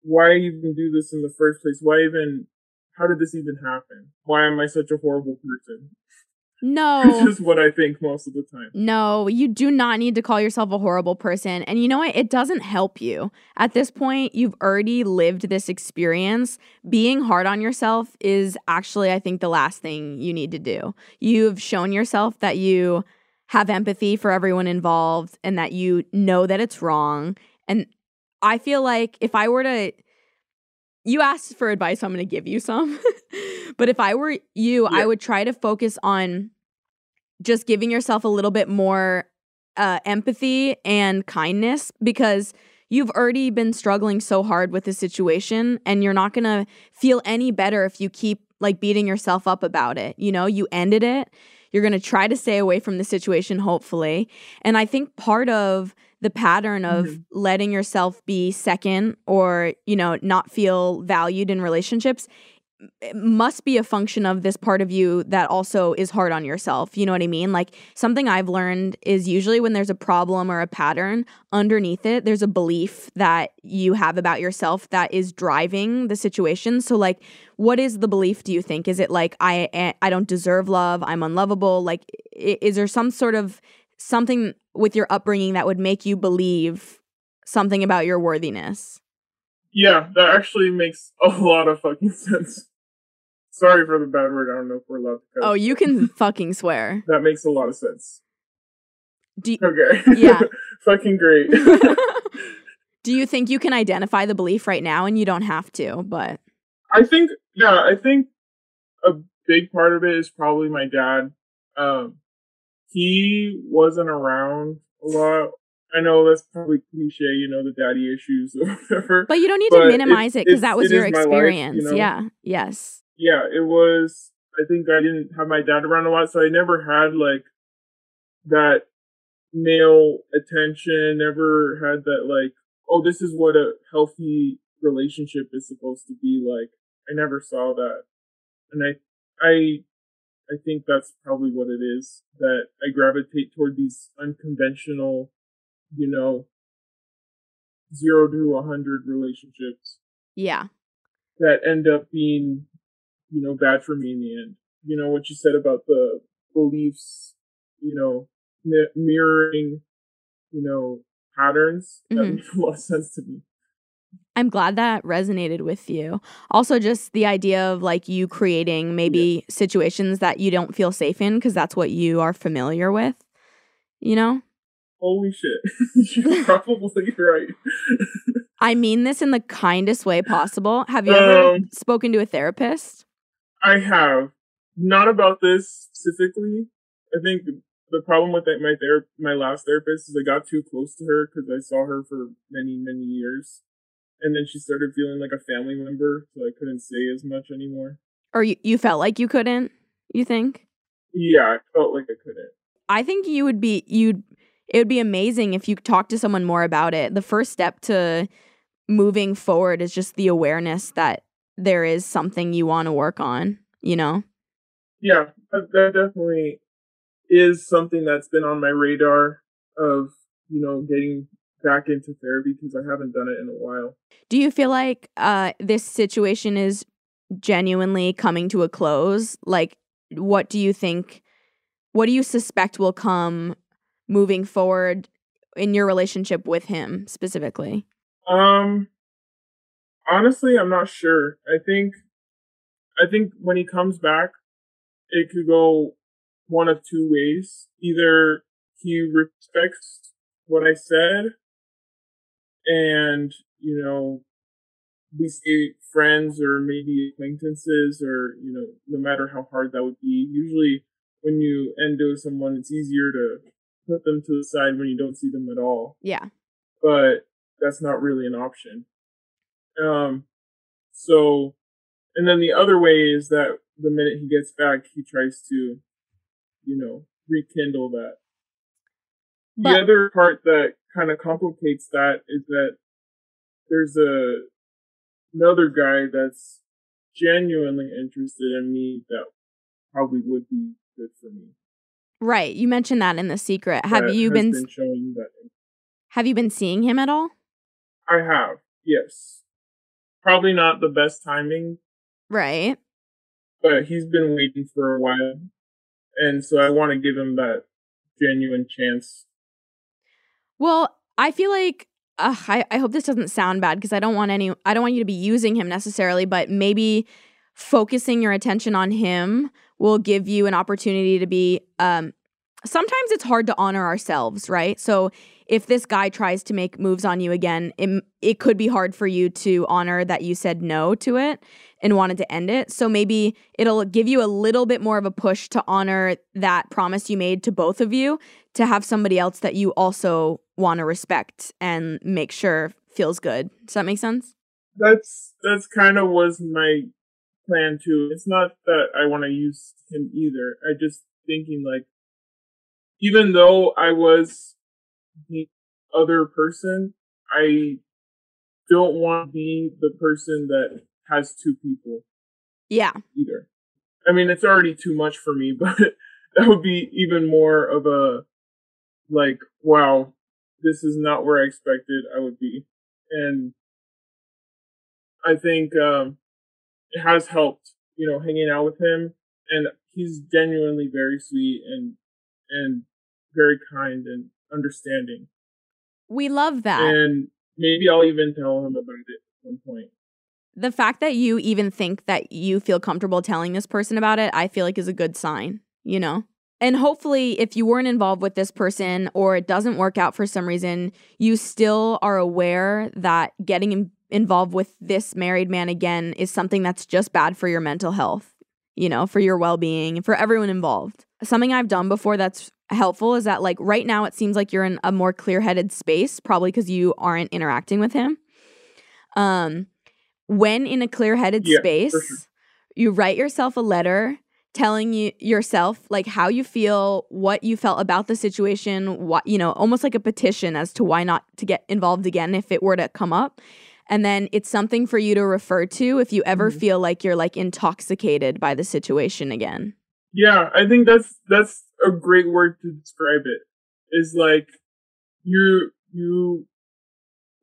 why even do this in the first place? Why even, how did this even happen? Why am I such a horrible person? No. Which is what I think most of the time. No, you do not need to call yourself a horrible person. And you know what? It doesn't help you. At this point, you've already lived this experience. Being hard on yourself is actually, I think, the last thing you need to do. You've shown yourself that you have empathy for everyone involved and that you know that it's wrong. And I feel like if I were to you asked for advice, so I'm going to give you some. but if I were you, yeah. I would try to focus on just giving yourself a little bit more uh, empathy and kindness because you've already been struggling so hard with the situation and you're not going to feel any better if you keep like beating yourself up about it. You know, you ended it. You're going to try to stay away from the situation, hopefully. And I think part of the pattern of mm-hmm. letting yourself be second or, you know, not feel valued in relationships it must be a function of this part of you that also is hard on yourself. You know what I mean? Like something I've learned is usually when there's a problem or a pattern underneath it, there's a belief that you have about yourself that is driving the situation. So like what is the belief do you think? Is it like I I don't deserve love, I'm unlovable? Like is there some sort of something with your upbringing that would make you believe something about your worthiness? Yeah, that actually makes a lot of fucking sense. Sorry for the bad word. I don't know if we're allowed to. Oh, you can fucking swear. That makes a lot of sense. Do you, okay. Yeah. fucking great. Do you think you can identify the belief right now and you don't have to, but I think yeah, I think a big part of it is probably my dad. Um he wasn't around a lot I know that's probably cliche, you know, the daddy issues or whatever. But you don't need to minimize it because that was your experience. Life, you know? Yeah. Yes. Yeah, it was. I think I didn't have my dad around a lot, so I never had like that male attention. Never had that like, oh, this is what a healthy relationship is supposed to be like. I never saw that, and I, I, I think that's probably what it is that I gravitate toward these unconventional you know, zero to a hundred relationships. Yeah. That end up being, you know, bad for me in the end. You know, what you said about the beliefs, you know, mirroring, you know, patterns. That mm-hmm. makes a lot of sense to me. I'm glad that resonated with you. Also, just the idea of like you creating maybe yeah. situations that you don't feel safe in because that's what you are familiar with, you know? Holy shit. You're probably right. I mean this in the kindest way possible. Have you ever um, spoken to a therapist? I have. Not about this specifically. I think the problem with that, my ther- my last therapist is I got too close to her because I saw her for many many years, and then she started feeling like a family member, so I couldn't say as much anymore. Or you, you felt like you couldn't? You think? Yeah, I felt like I couldn't. I think you would be you'd it would be amazing if you talk to someone more about it. The first step to moving forward is just the awareness that there is something you want to work on, you know? Yeah, that definitely is something that's been on my radar of, you know, getting back into therapy because I haven't done it in a while. Do you feel like uh, this situation is genuinely coming to a close? Like, what do you think? What do you suspect will come moving forward in your relationship with him specifically? Um honestly, I'm not sure. I think I think when he comes back, it could go one of two ways. Either he respects what I said and, you know, we stay friends or maybe acquaintances or, you know, no matter how hard that would be. Usually when you end with someone, it's easier to put them to the side when you don't see them at all. Yeah. But that's not really an option. Um, so, and then the other way is that the minute he gets back, he tries to, you know, rekindle that. But- the other part that kind of complicates that is that there's a another guy that's genuinely interested in me that probably would be good for me. Right. You mentioned that in the secret. Have you been, been showing that? Have you been seeing him at all? I have. Yes. Probably not the best timing. Right. But he's been waiting for a while. And so I want to give him that genuine chance. Well, I feel like uh, I, I hope this doesn't sound bad because I don't want any I don't want you to be using him necessarily, but maybe focusing your attention on him will give you an opportunity to be um sometimes it's hard to honor ourselves, right? So if this guy tries to make moves on you again, it, it could be hard for you to honor that you said no to it and wanted to end it. So maybe it'll give you a little bit more of a push to honor that promise you made to both of you to have somebody else that you also want to respect and make sure feels good. Does that make sense? That's that's kind of was my plan too. It's not that I want to use him either. I just thinking like, even though I was the other person, I don't want to be the person that has two people. Yeah. Either. I mean, it's already too much for me, but that would be even more of a like, wow, this is not where I expected I would be. And I think um, it has helped, you know, hanging out with him. And he's genuinely very sweet and and very kind and understanding. We love that. And maybe I'll even tell him about it at some point. The fact that you even think that you feel comfortable telling this person about it, I feel like is a good sign, you know? And hopefully, if you weren't involved with this person or it doesn't work out for some reason, you still are aware that getting in- involved with this married man again is something that's just bad for your mental health, you know, for your well being, for everyone involved. Something I've done before that's helpful is that, like, right now it seems like you're in a more clear headed space, probably because you aren't interacting with him. Um, when in a clear headed Yeah, space, sure. you write yourself a letter telling you yourself like how you feel what you felt about the situation what you know almost like a petition as to why not to get involved again if it were to come up and then it's something for you to refer to if you ever Mhm. feel like you're like intoxicated by the situation again Yeah, I think that's that's a great word to describe it. Is like you you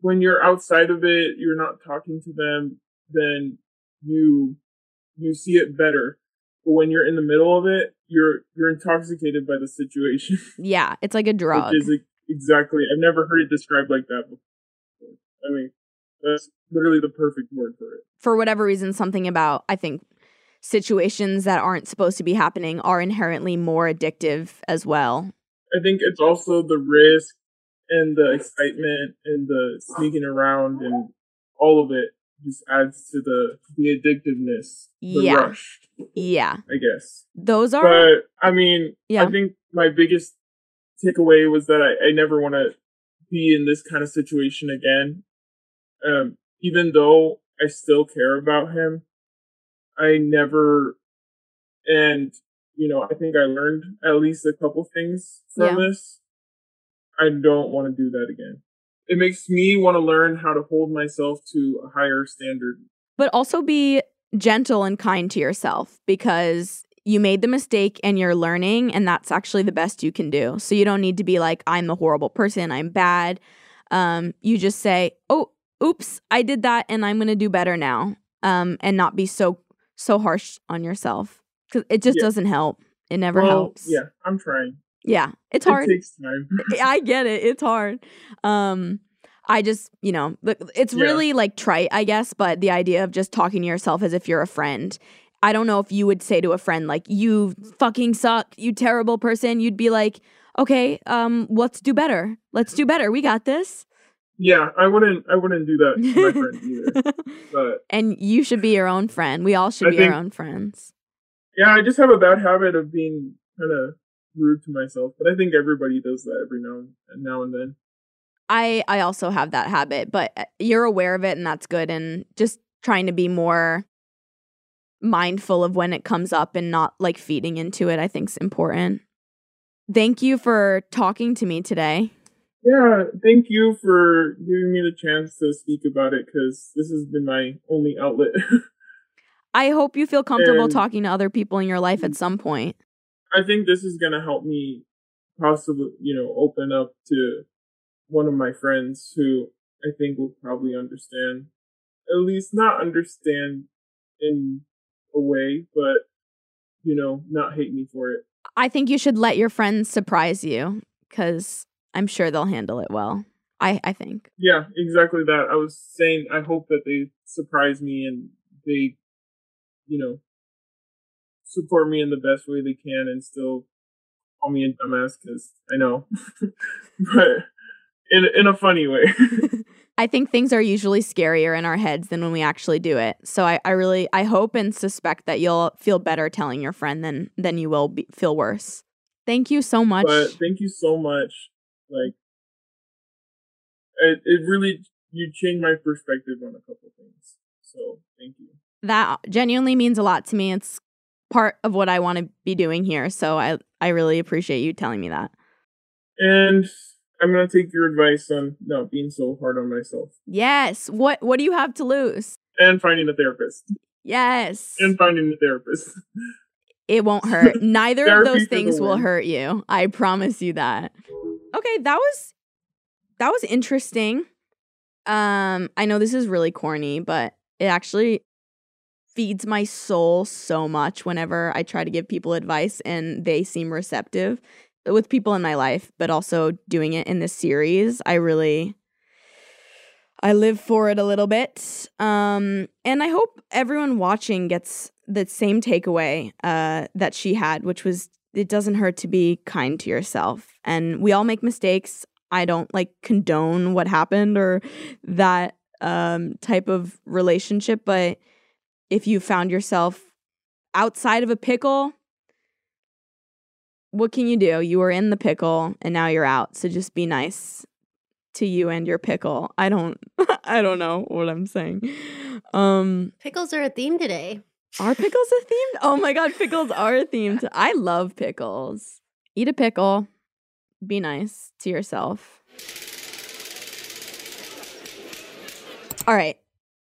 when you're outside of it, you're not talking to them, then you you see it better. But when you're in the middle of it, you're you're intoxicated by the situation, yeah it's like a drug which is exactly. I've never heard it described like that before. I mean, that's literally the perfect word for it. for whatever reason something about i think situations that aren't supposed to be happening are inherently more addictive as well I think it's also the risk and the excitement and the sneaking around and all of it just adds to the the addictiveness, the Yeah. rush, yeah I guess. those are But I mean, Yeah. I think my biggest takeaway was that I, I never want to be in this kind of situation again. Um, even though I still care about him, I never, and you know, I think I learned at least a couple things from Yeah. this. I don't want to do that again. It makes me want to learn how to hold myself to a higher standard. but also be gentle and kind to yourself because you made the mistake and you're learning and that's actually the best you can do so you don't need to be like i'm the horrible person i'm bad um, you just say oh oops i did that and i'm gonna do better now um, and not be so so harsh on yourself because it just Yeah. doesn't help it never well, helps Yeah, I'm trying. yeah it's It hard takes time. I get it. It's hard. Um I just, you know, it's Yeah. really like trite, I guess, but the idea of just talking to yourself as if you're a friend. I don't know if you would say to a friend like, "You fucking suck, you terrible person." You'd be like, "Okay, um let's do better. Let's do better. We got this." Yeah, I wouldn't. I wouldn't do that to my friend either. But and you should be your own friend. We all should I be think- our own friends. yeah, I just have a bad habit of being kind of rude to myself. But I think everybody does that every now and now and then. I I also have that habit, but uh, you're aware of it and that's good and just trying to be more mindful of when it comes up and not like feeding into it I think is important. Thank you for talking to me today. Yeah, thank you for giving me the chance to speak about it because this has been my only outlet. I hope you feel comfortable And- talking to other people in your life at some point. I think this is gonna help me possibly, you know, open up to one of my friends who I think will probably understand, at least not understand in a way, but you know, not hate me for it. I think you should let your friends surprise you cuz I'm sure they'll handle it well. I I think. Yeah, exactly that. I was saying I hope that they surprise me and they, you know, support me in the best way they can and still call me a dumbass because I know, but in in a funny way. I think things are usually scarier in our heads than when we actually do it. So I, I really I hope and suspect that you'll feel better telling your friend than than you will be, feel worse. Thank you so much. but thank you so much. Like, it it really you changed my perspective on a couple things. So thank you. that genuinely means a lot to me. It's part of what I want to be doing here. So I I really appreciate you telling me that. And I'm gonna take your advice on not being so hard on myself Yes. What what do you have to lose? and finding a therapist. Yes. And finding a therapist. It won't hurt. Neither of those things will hurt you. I promise you that. Okay, that was that was interesting. Um I know this is really corny, but it actually feeds my soul so much whenever I try to give people advice and they seem receptive with people in my life, but also doing it in this series. I really I live for it a little bit. Um, and I hope everyone watching gets the same takeaway uh, that she had, which was it doesn't hurt to be kind to yourself. And we all make mistakes. I don't like condone what happened or that um, type of relationship, but if you found yourself outside of a pickle, what can you do? You were in the pickle and now you're out. So just be nice to you and your pickle. I don't I don't know what I'm saying. Um Pickles are a theme today. Are pickles a theme? Oh my god, pickles are a theme. To, I love pickles. Eat a pickle. Be nice to yourself. All right.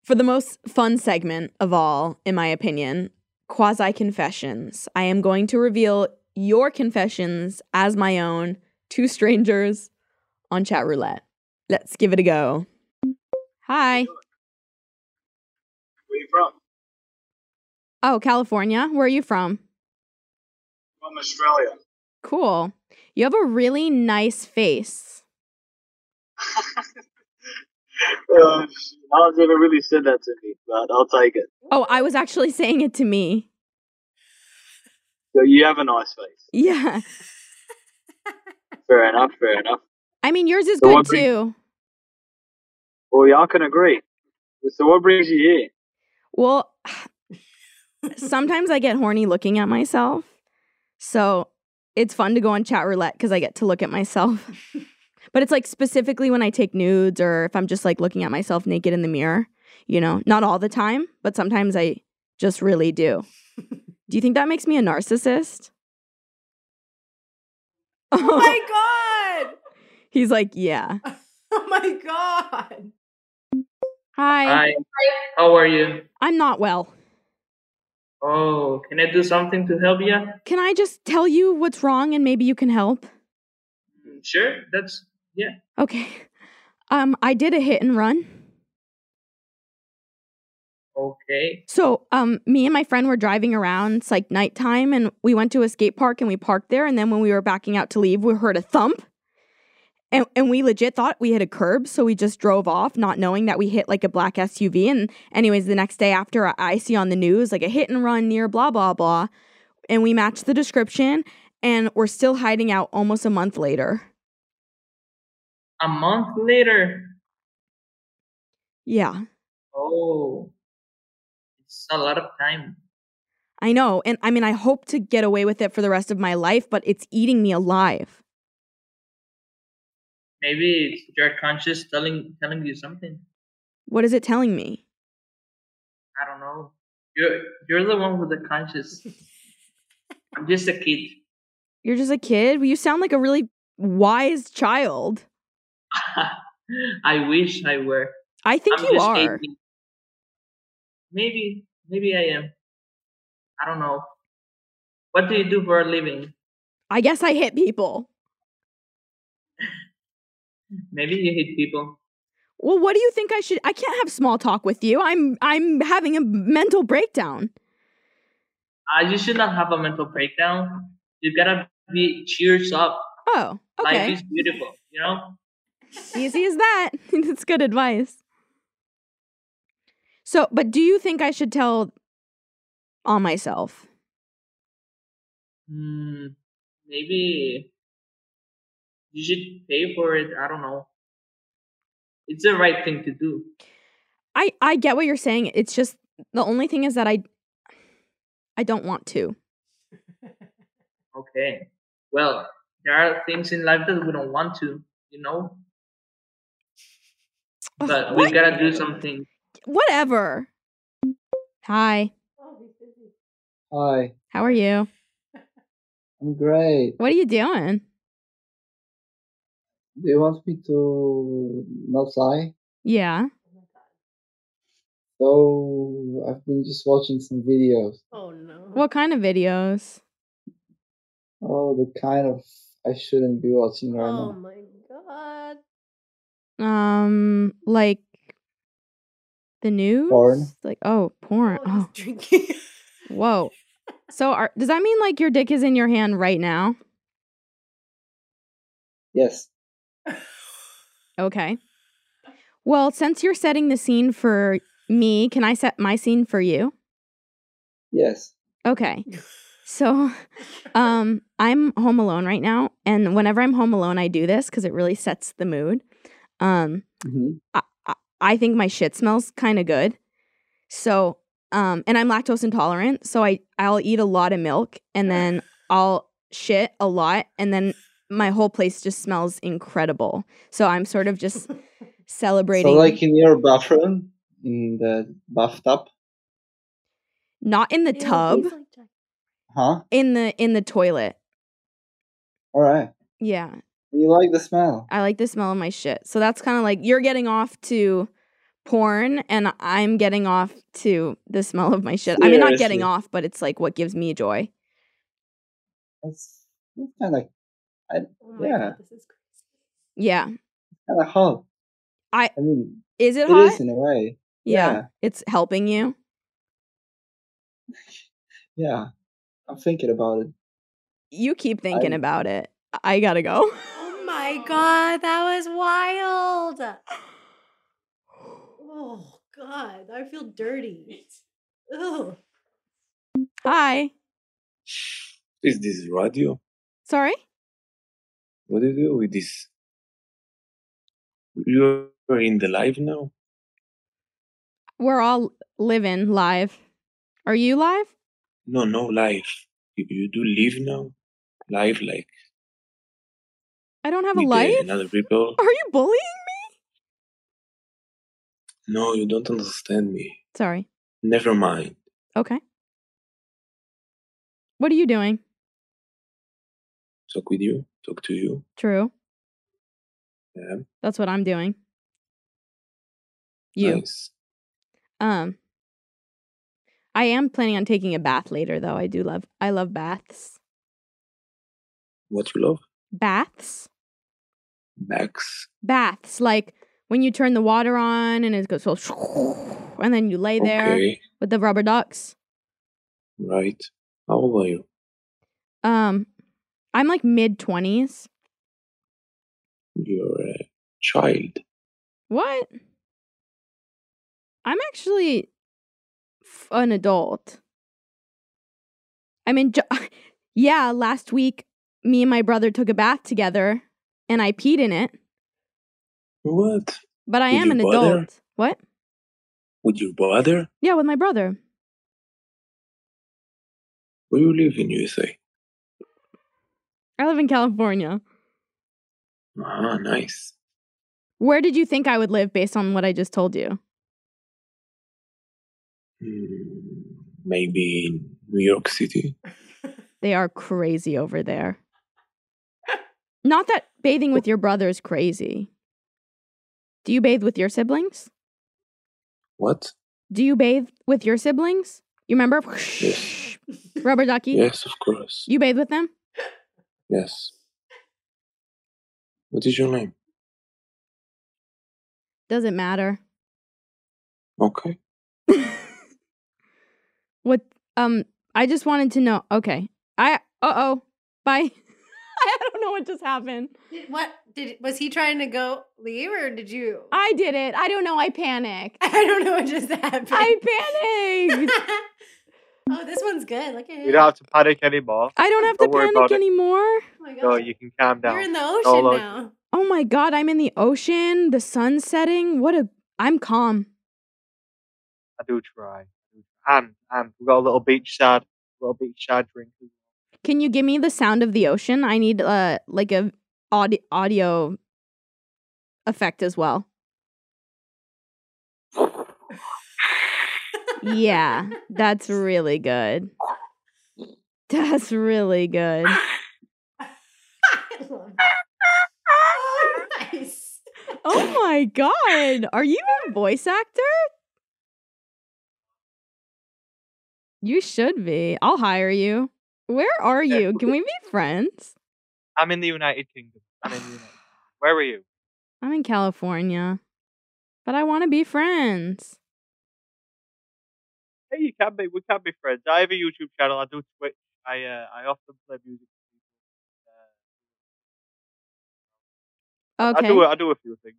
For the most fun segment of all, in my opinion, quasi confessions. I am going to reveal your confessions as my own to strangers on chat roulette. Let's give it a go. Hi. Where you from? Oh, California. Where are you from? From Australia. Cool. You have a really nice face. Uh, no one's ever really said that to me, but I'll take it. Oh, I was actually saying it to me. So you have a nice face. Yeah. Fair enough, fair enough. I mean, yours is So good brings- too. Well, yeah, I can agree. So what brings you here? Well, sometimes I get horny looking at myself. So it's fun to go on chat roulette because I get to look at myself. but it's like specifically when I take nudes or if I'm just like looking at myself naked in the mirror, you know, not all the time, but sometimes I just really do. do you think that makes me a narcissist? Oh my god! He's like, yeah. Oh my god! Hi. Hi, how are you? I'm not well. Oh, can I do something to help you? Can I just tell you what's wrong and maybe you can help? Sure, that's yeah. Okay. Um, I did a hit and run. Okay. So, um, me and my friend were driving around. It's like nighttime, and we went to a skate park and we parked there. And then when we were backing out to leave, we heard a thump, and and we legit thought we hit a curb. So we just drove off, not knowing that we hit like a black SUV. And anyways, the next day after, I- see on the news like a hit and run near blah blah blah, and we matched the description, and we're still hiding out almost a month later. A month later. Yeah, Oh, it's a lot of time. I know, and I mean, I hope to get away with it for the rest of my life, but it's eating me alive. Maybe it's your conscience telling telling you something. What is it telling me? I don't know. You're you're the one with the conscience. I'm just a kid. You're just a kid? You sound like a really wise child. I wish I were. I think I'm you are. 18. Maybe maybe I am. I don't know. What do you do for a living? I guess I hit people. Maybe you hate people. Well, what do you think I should I can't have small talk with you. I'm I'm having a mental breakdown. Uh, you should not have a mental breakdown. You gotta be cheers up. Oh, okay. Life is beautiful, you know? Easy as that. That's good advice. So, but do you think I should tell on myself? Hmm, maybe you should pay for it. I don't know. It's the right thing to do. I I get what you're saying. It's just the only thing is that I I don't want to. Okay. Well, there are things in life that we don't want to, you know? Ugh, But we gotta do something. Whatever. Hi. Hi, How are you? I'm great. What are you doing? Do you want me to not sigh? Yeah. So I've been just watching some videos. Oh no. What kind of videos? Oh, the kind of I shouldn't be watching right Oh now. Oh my god. Um, like the news? Porn. Like oh, porn. Oh, Oh, drinking. whoa. So are, does that mean like your dick is in your hand right now? Yes. Okay. Well, since you're setting the scene for me, can I set my scene for you? Yes. Okay. So, um, I'm home alone right now, and whenever I'm home alone, I do this because it really sets the mood. Um, hmm I, I, I think my shit smells kind of good. So, um, and I'm lactose intolerant, so I I'll eat a lot of milk, and then I'll shit a lot, and then my whole place just smells incredible. So I'm sort of just celebrating. So like in your bathroom, in the bathtub, not in the Ew, tub, like huh? in the in the toilet. All right. Yeah, You like the smell? I like the smell of my shit. So that's kind of like you're getting off to porn and I'm getting off to the smell of my shit. I mean, not getting off, but it's like what gives me joy. That's, that's kind of Oh Yeah. god, this is crazy. Yeah. kind of hot. I- I mean, Is it it hot? is in a way. yeah. yeah. It's helping you. Yeah. I'm thinking about it. You keep thinking I- about it. I gotta go. Oh my god, that was wild. Oh god, I feel dirty. Ugh. Hi. Is this radio? Sorry? What do you do with this? You are in the live now? We're all living live. Are you live? No, no, live. You, you do live now? Live like I don't have a uh, life? another people? Are you bullying? Me? No, you don't understand me. Sorry. Never mind. Okay. What are you doing? Talk with you. Talk to you. True. Yeah. That's what I'm doing. You. Nice. Um I am planning on taking a bath later though. I do love I love baths. What you love? Baths? Backs. Baths like when you turn the water on and it goes so and then you lay there Okay. with the rubber ducks. Right. How old are you? Um I'm like mid 20s. You're a child. What? I'm actually f- an adult. I mean, jo- yeah, last week me and my brother took a bath together and I peed in it, What? but I With am an your brother? adult. What? With your brother? Yeah, with my brother. Where you live in USA? I live in California. Ah, nice. Where did you think I would live based on what I just told you? Hmm, maybe New York City. They are crazy over there. Not that bathing with your brother is crazy. Do you bathe with your siblings? What? Do you bathe with your siblings? You remember? Yes. Rubber ducky? Yes, of course. You bathe with them? Yes. What is your name? Doesn't matter. Okay. What um I just wanted to know. Okay. I uh-oh. Bye. I don't know what just happened. Did, what did was he trying to go leave or did you? I did it. I don't know. I panicked. I don't know what just happened. I panicked. Oh, this one's good. Look at it. You it. don't have to panic anymore. I don't have Don't to panic anymore. Oh my God. No, you can calm down. You're in the ocean all now. Oh my god, I'm in the ocean. The sun's setting. What a I'm calm. I do try. And and we got a little beach beachside, little beach beachside drink. as Can you give me the sound of the ocean? I need uh like a audio audio effect as well. Yeah, that's really good. That's really good. I love it. Oh, nice. Oh my god, are you a voice actor? You should be. I'll hire you. Where are you? Can we be friends? I'm in the United Kingdom. I'm in the United. Where are you? I'm in California. But I want to be friends. Hey, you can be. We can be friends. I have a YouTube channel. I do Twitch. I uh, I often play music. Okay. I do. I do a few things.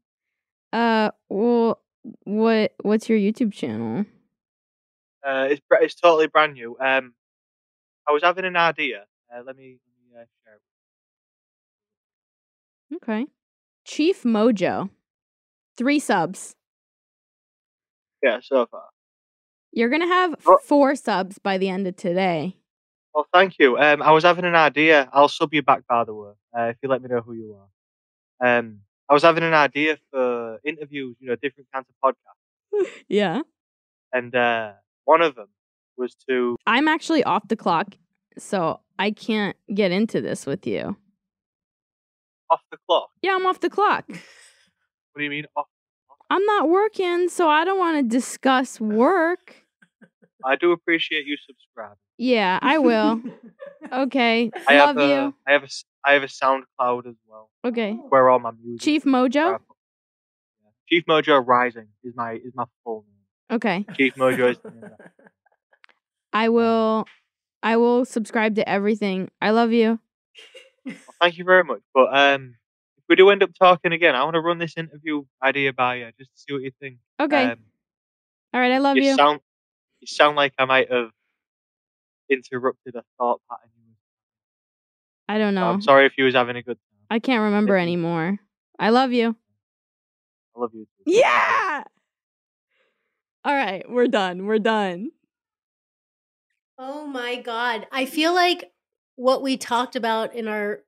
Uh, well, what what's your YouTube channel? Uh, it's it's totally brand new. Um, I was having an idea. Uh, let me let me uh, share it. Okay. Chief Mojo. Three subs. Yeah, so far. You're gonna have four subs by the end of today. Well, thank you. Um, I was having an idea. I'll sub you back, by the way, uh, if you let me know who you are. Um, I was having an idea for interviews, you know, different kinds of podcasts, Yeah. and uh, one of them was to. I'm actually off the clock, so I can't get into this with you. Off the clock. Yeah, I'm off the clock. What do you mean off? I'm not working, so I don't want to discuss work. I do appreciate you subscribing. Yeah, I will. Okay. I Love have a, you. I have a I have a SoundCloud as well, Okay. where all my music. Chief Mojo? Chief Mojo Rising is my is my full name. Okay. Chief Mojo is. I will I will subscribe to everything. I love you. Well, thank you very much. But um, if we do end up talking again, I want to run this interview idea by you just to see what you think. Okay. Um, All right, I love you you. sound you sound like I might have interrupted a thought pattern. I don't oh, know. I'm sorry if you was having a good time. I can't remember anymore. I love you. I love you. Too. Yeah. All right, we're done. We're done. Oh my god. I feel like what we talked about in our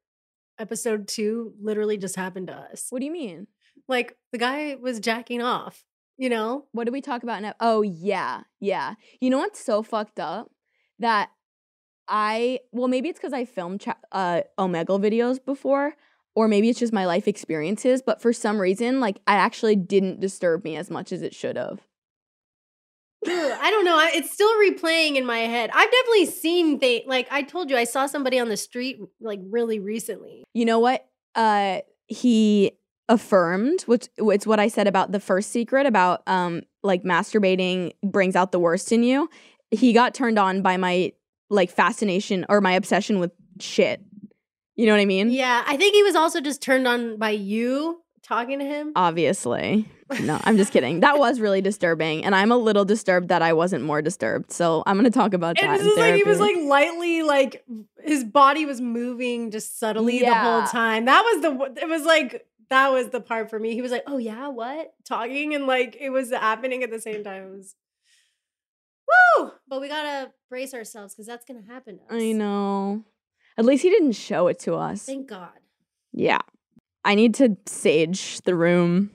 episode 2 literally just happened to us. What do you mean? Like the guy was jacking off, you know? What did we talk about now? Oh yeah, yeah. You know what's so fucked up? That I well maybe it's because I filmed cha- uh Omegle videos before, or maybe it's just my life experiences. But for some reason, like I actually didn't disturb me as much as it should have. I don't know. I- It's still replaying in my head. I've definitely seen things like I told you I saw somebody on the street like really recently. You know what? Uh, he affirmed, which it's what I said about the first secret about um like masturbating brings out the worst in you. He got turned on by my like fascination or my obsession with shit. You know what I mean? Yeah, I think he was also just turned on by you talking to him. Obviously. No, I'm just kidding. That was really disturbing, and I'm a little disturbed that I wasn't more disturbed. So I'm gonna talk about And that. this is like he was like lightly like his body was moving just subtly the whole time. That was the it was like that was the part for me. He was like, "Oh yeah, what?" talking and like it was happening at the same time. It was Woo! But we got to brace ourselves cuz that's to happen to us. I know. At least he didn't show it to us. Thank God. Yeah. I need to sage the room.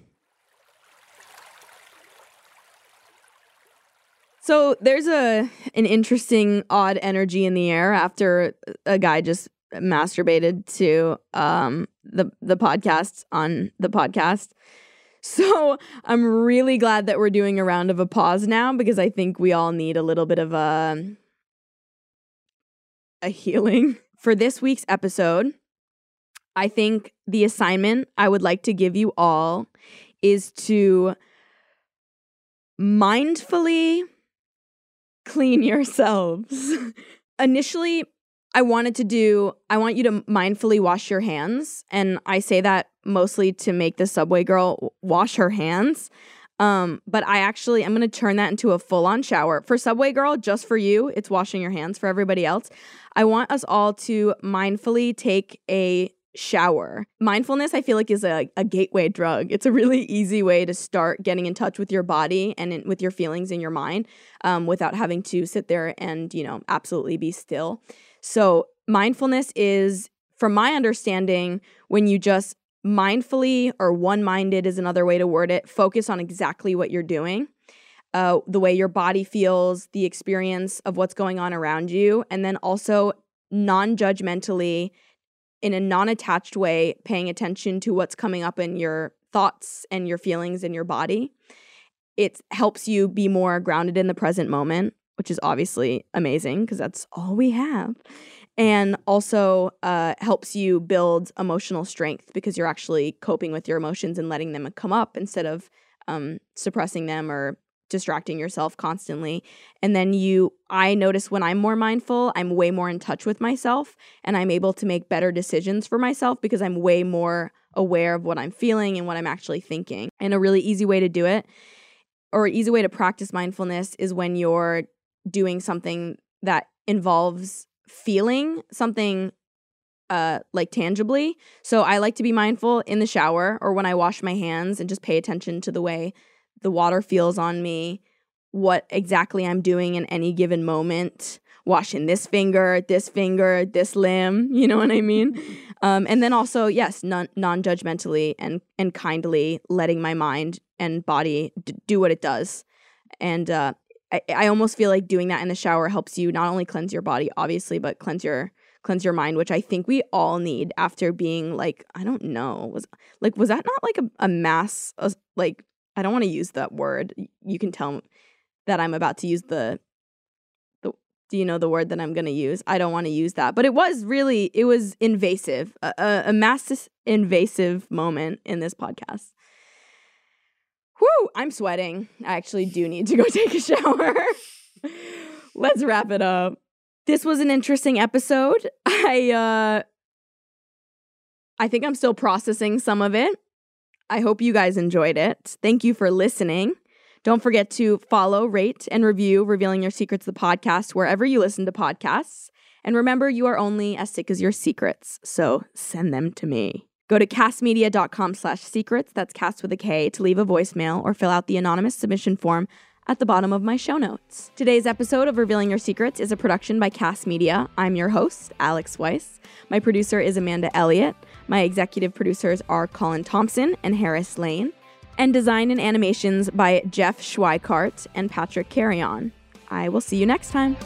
So there's a an interesting odd energy in the air after a guy just masturbated to um the the podcast on the podcast. So I'm really glad that we're doing a round of applause now because I think we all need a little bit of a a healing for this week's episode. I think the assignment I would like to give you all is to mindfully clean yourselves. Initially, I wanted to do, I want you to mindfully wash your hands. And I say that mostly to make the subway girl wash her hands. Um, but I actually, I'm to turn that into a full on shower. For Subway Girl, just for you, it's washing your hands. For everybody else, I want us all to mindfully take a shower. Mindfulness, I feel like, is a, a gateway drug. It's a really easy way to start getting in touch with your body and in, with your feelings in your mind um, without having to sit there and, you know, absolutely be still. So, mindfulness is, from my understanding, when you just mindfully or one minded is another way to word it, focus on exactly what you're doing. Uh, the way your body feels, the experience of what's going on around you, and then also non judgmentally, in a non attached way, paying attention to what's coming up in your thoughts and your feelings in your body. It helps you be more grounded in the present moment. Which is obviously amazing because that's all we have. And also uh, helps you build emotional strength because you're actually coping with your emotions and letting them come up instead of um, suppressing them or distracting yourself constantly. And then you, I notice when I'm more mindful, I'm way more in touch with myself and I'm able to make better decisions for myself because I'm way more aware of what I'm feeling and what I'm actually thinking. And a really easy way to do it or easy way to practice mindfulness is when you're doing something that involves feeling something uh like tangibly. So I like to be mindful in the shower or when I wash my hands and just pay attention to the way the water feels on me, what exactly I'm doing in any given moment, washing this finger, this finger, this limb, you know what I mean? Um, and then also, yes, non non-judgmentally and and kindly letting my mind and body d- do what it does. And uh, I, I almost feel like doing that in the shower helps you not only cleanse your body, obviously, but cleanse your cleanse your mind, which I think we all need after being like, I don't know, was like was that not like a, a mass uh, like I don't want to use that word. You can tell that I'm about to use the the do you know the word that I'm going to use? I don't want to use that. But it was really it was invasive. A, a, a mass invasive moment in this podcast. Whew, I'm sweating. I actually do need to go take a shower. Let's wrap it up. This was an interesting episode. I uh I think I'm still processing some of it. I hope you guys enjoyed it. Thank you for listening. Don't forget to follow, rate, and review Revealing Your Secrets, the podcast, wherever you listen to podcasts. And remember, you are only as sick as your secrets, so send them to me. Go to kastmedia.com slash secrets, that's Kast with a K, to leave a voicemail or fill out the anonymous submission form at the bottom of my show notes. Today's episode of Revealing Your Secrets is a production by Kast Media. I'm your host, Alyx Weiss. My producer is Amanda Elliott. My executive producers are Colin Thompson and Harris Lane, and design and animations by Jeff Schweikart and Patrick Carrion. I will see you next time.